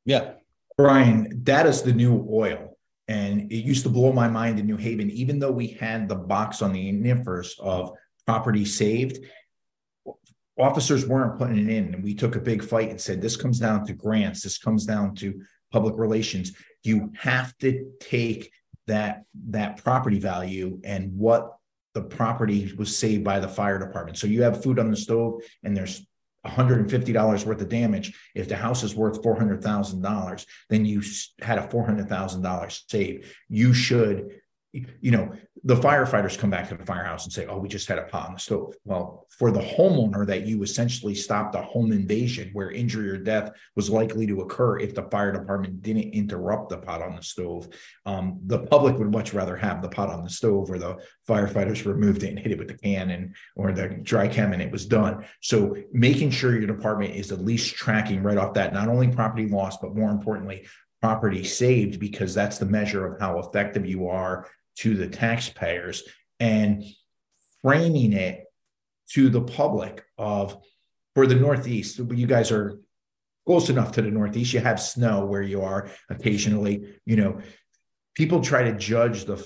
Yeah. Brian, that is the new oil. And it used to blow my mind in New Haven, even though we had the box on the NFIRS of property saved, officers weren't putting it in. And we took a big fight and said, this comes down to grants, this comes down to public relations you have to take that that property value and what the property was saved by the fire department. So you have food on the stove and there's $150 worth of damage. If the house is worth $400,000, then you had a $400,000 save. You should you know, the firefighters come back to the firehouse and say, "Oh, we just had a pot on the stove." Well, for the homeowner, that you essentially stopped a home invasion where injury or death was likely to occur if the fire department didn't interrupt the pot on the stove. Um, the public would much rather have the pot on the stove where the firefighters removed it and hit it with the can and or the dry chem and it was done. So making sure your department is at least tracking right off that not only property loss but more importantly property saved because that's the measure of how effective you are to the taxpayers and framing it to the public of for the Northeast, you guys are close enough to the Northeast. You have snow where you are occasionally. You know, people try to judge the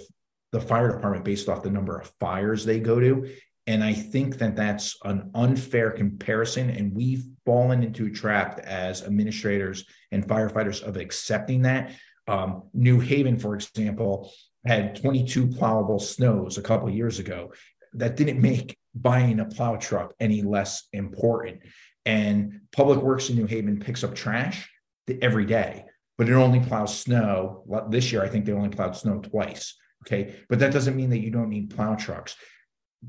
the fire department based off the number of fires they go to, and I think that that's an unfair comparison. And we've fallen into a trap as administrators and firefighters of accepting that. Um, New Haven, for example, had 22 plowable snows a couple years ago. That didn't make buying a plow truck any less important. And Public Works in New Haven picks up trash every day, but it only plows snow. This year, I think they only plowed snow twice. Okay. But that doesn't mean that you don't need plow trucks.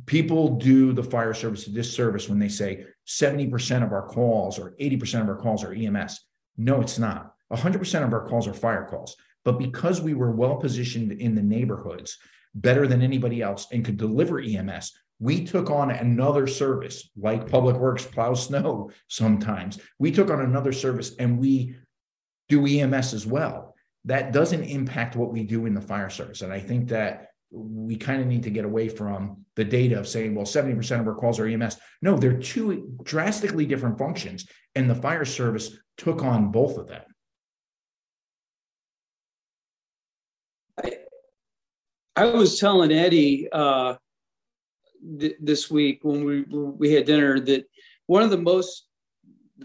People do the fire service a disservice when they say 70% of our calls or 80% of our calls are EMS. No, it's not. 100% of our calls are fire calls. But because we were well positioned in the neighborhoods, better than anybody else, and could deliver EMS, we took on another service like Public Works plows snow sometimes. We took on another service and we do EMS as well. That doesn't impact what we do in the fire service. And I think that we kind of need to get away from the data of saying, well, 70% of our calls are EMS. No, they're two drastically different functions. And the fire service took on both of them. I was telling Eddie uh, th- this week when we we had dinner that one of the most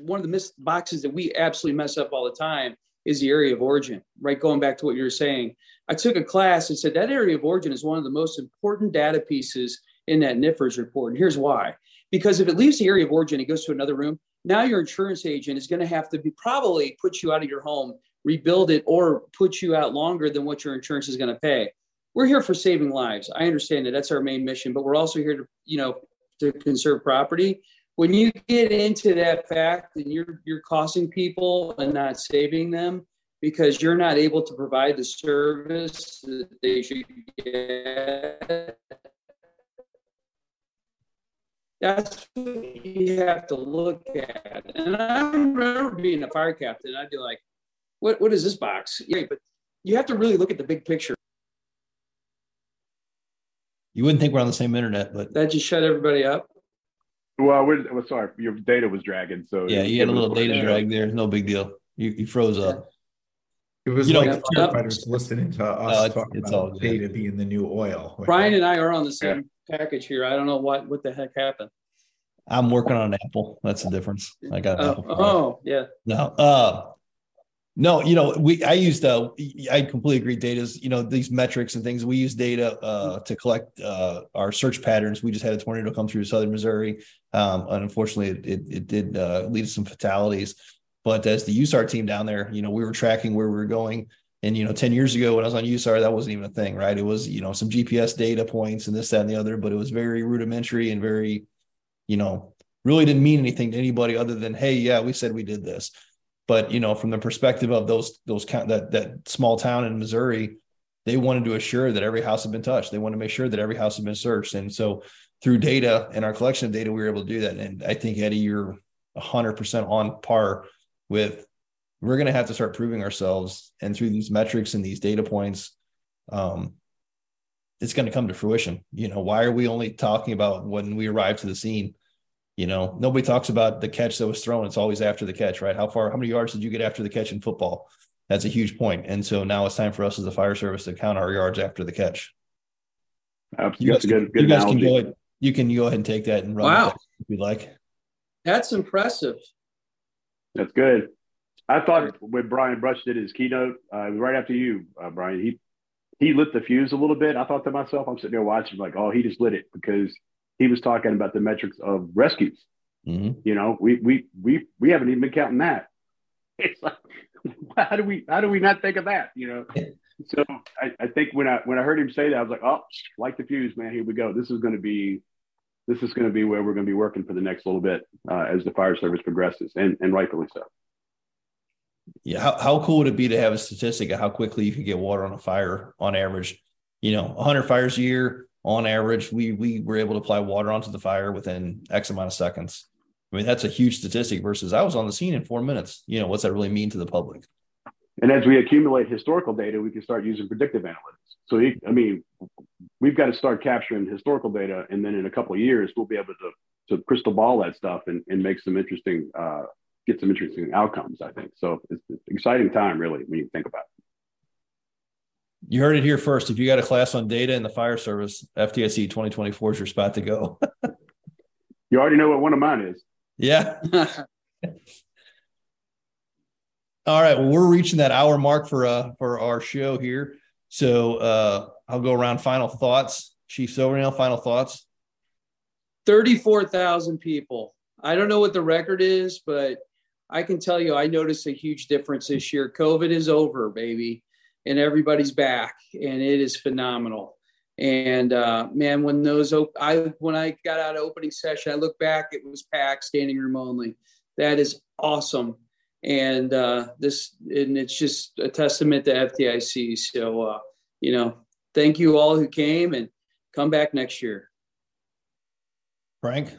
one of the missed boxes that we absolutely mess up all the time is the area of origin. Right, going back to what you were saying, I took a class and said that area of origin is one of the most important data pieces in that NFIRS report, and here's why. because if it leaves the area of origin, it goes to another room. Now your insurance agent is going to have to be probably put you out of your home, rebuild it, or put you out longer than what your insurance is going to pay. We're here for saving lives. I understand that that's our main mission, but we're also here to, you know, to conserve property. When you get into that fact and you're you're costing people and not saving them because you're not able to provide the service that they should get, that's what you have to look at. And I remember being a fire captain, I'd be like, what, what is this box? Yeah, but you have to really look at the big picture. You wouldn't think we're on the same internet, but that just shut everybody up. Well, we're, well, sorry, your data was dragging. So yeah, you had a little data drag there. No big deal. You, you froze up. It was You know, like firefighters listening to No, us it's- talking it's all about good. data being the new oil. Brian and I are on the same package here. I don't know what, what the heck happened. I'm working on an Apple. That's the difference. I got an Oh, Apple. oh, yeah. No, uh, no, you know, we I used uh I completely agree. Data's, you know, these metrics and things. We use data uh to collect uh our search patterns. We just had a tornado come through southern Missouri. Um, and unfortunately it it, it did uh lead to some fatalities. But as the USAR team down there, you know, we were tracking where we were going. And you know, 10 years ago when I was on USAR, that wasn't even a thing, right? It was, you know, some GPS data points and this, that, and the other, but it was very rudimentary and very, you know, really didn't mean anything to anybody other than, hey, yeah, we said we did this but you know from the perspective of those those that that small town in missouri they wanted to assure that every house had been touched. They wanted to make sure that every house had been searched. And so through data and our collection of data we were able to do that. And i think eddie you're 100% on par with we're going to have to start proving ourselves. And through these metrics and these data points um it's going to come to fruition. You know why are we only talking about when we arrive to the scene you know, nobody talks about the catch that was thrown. It's always after the catch, right? How far, how many yards did you get after the catch in football? That's a huge point. And so now it's time for us as a fire service to count our yards after the catch. Absolutely. You guys, That's a good, you guys can go ahead. You can go ahead and take that and run Wow. with if you'd like. That's impressive. That's good. I thought when Brian Brush did his keynote, uh, it was right after you, uh, Brian, he he lit the fuse a little bit. I thought to myself, I'm sitting there watching, like, oh, he just lit it because he was talking about the metrics of rescues. Mhm. You know, we we we we haven't even been counting that. It's like, how do we how do we not think of that? You know. So I, I think when I when I heard him say that, I was like, oh, like the fuse, man. Here we go. This is going to be this is going to be where we're going to be working for the next little bit uh, as the fire service progresses, and and rightfully so. Yeah. How, how cool would it be to have a statistic of how quickly you could get water on a fire on average? You know, 100 fires a year on average, we we were able to apply water onto the fire within X amount of seconds. I mean, that's a huge statistic versus I was on the scene in four minutes. You know, what's that really mean to the public? And as we accumulate historical data, we can start using predictive analytics. So, I mean, we've got to start capturing historical data, and then in a couple of years, we'll be able to to crystal ball that stuff and, and make some interesting, uh, get some interesting outcomes. I think so. It's, it's exciting time, really, when you think about it. You heard it here first. If you got a class on data in the fire service, FDIC 2024 is your spot to go. You already know what one of mine is. yeah. All right. Well, we're reaching that hour mark for uh for our show here. So uh I'll go around final thoughts. Chief Silvernail, final thoughts. 34,000 people. I don't know what the record is, but I can tell you I noticed a huge difference this year. COVID is over, baby, and everybody's back, and it is phenomenal. And uh, man, when those op- I when I got out of opening session, I look back, it was packed, standing room only. That is awesome. And uh, this and it's just a testament to FDIC. So uh, you know, thank you all who came and come back next year. Frank.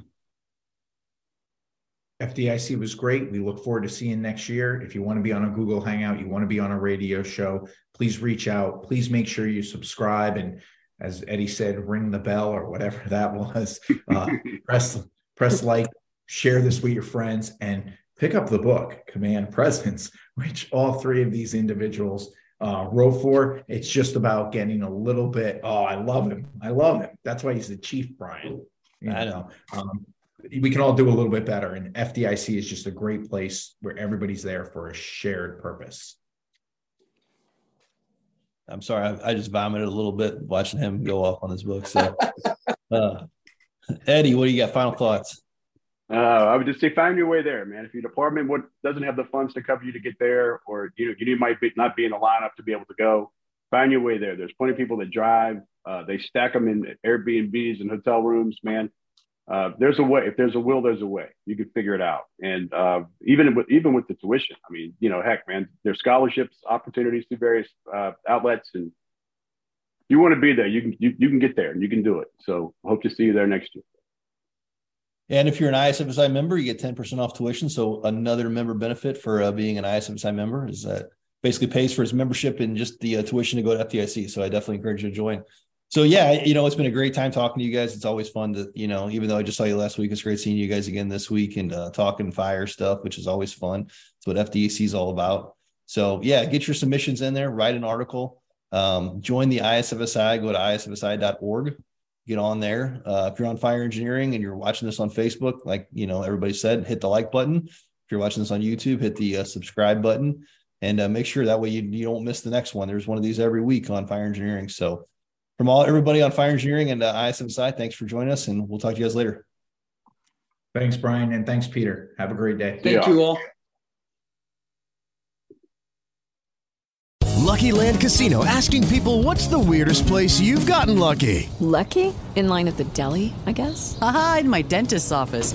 FDIC was great. We look forward to seeing next year. If you want to be on a Google Hangout, you want to be on a radio show, please reach out. Please make sure you subscribe and, as Eddie said, ring the bell or whatever that was. Uh, press press like, share this with your friends, and pick up the book Command Presence, which all three of these individuals uh, wrote for. It's just about getting a little bit. Oh, I love him. I love him. That's why he's the chief, Brian. You I know. Um, we can all do a little bit better, and FDIC is just a great place where everybody's there for a shared purpose. I'm sorry, I, I just vomited a little bit watching him go off on his book. So uh Eddie, what do you got? Final thoughts? Uh, I would just say find your way there, man. If your department would, doesn't have the funds to cover you to get there, or you know you might be, not be in the lineup to be able to go, find your way there. There's plenty of people that drive. Uh, they stack them in Airbnbs and hotel rooms, man. Uh, there's a way. If there's a will, there's a way. You can figure it out. And uh, even with even with the tuition, I mean, you know, heck, man, there's scholarships, opportunities through various uh, outlets, and you want to be there, you can you, you can get there and you can do it. So hope to see you there next year. And if you're an ISFSI member, you get 10% off tuition. So another member benefit for uh, being an ISFSI member is that basically pays for his membership and just the uh, tuition to go to FDIC. So I definitely encourage you to join. So yeah, you know, it's been a great time talking to you guys. It's always fun to, you know, even though I just saw you last week, it's great seeing you guys again this week and uh, talking fire stuff, which is always fun. It's what FDIC is all about. So yeah, get your submissions in there, write an article, um, join the ISFSI, go to isfsi.org, get on there. Uh, if you're on fire engineering and you're watching this on Facebook, like, you know, everybody said, hit the like button. If you're watching this on YouTube, hit the uh, subscribe button and uh, make sure that way you, you don't miss the next one. There's one of these every week on fire engineering. So from all everybody on fire engineering and uh, ISFSI, thanks for joining us and we'll talk to you guys later. Thanks, Brian. And thanks, Peter. Have a great day. Thank yeah. you all. Lucky Land Casino asking people what's the weirdest place you've gotten lucky? Lucky? In line at the deli, I guess? Aha, in my dentist's office.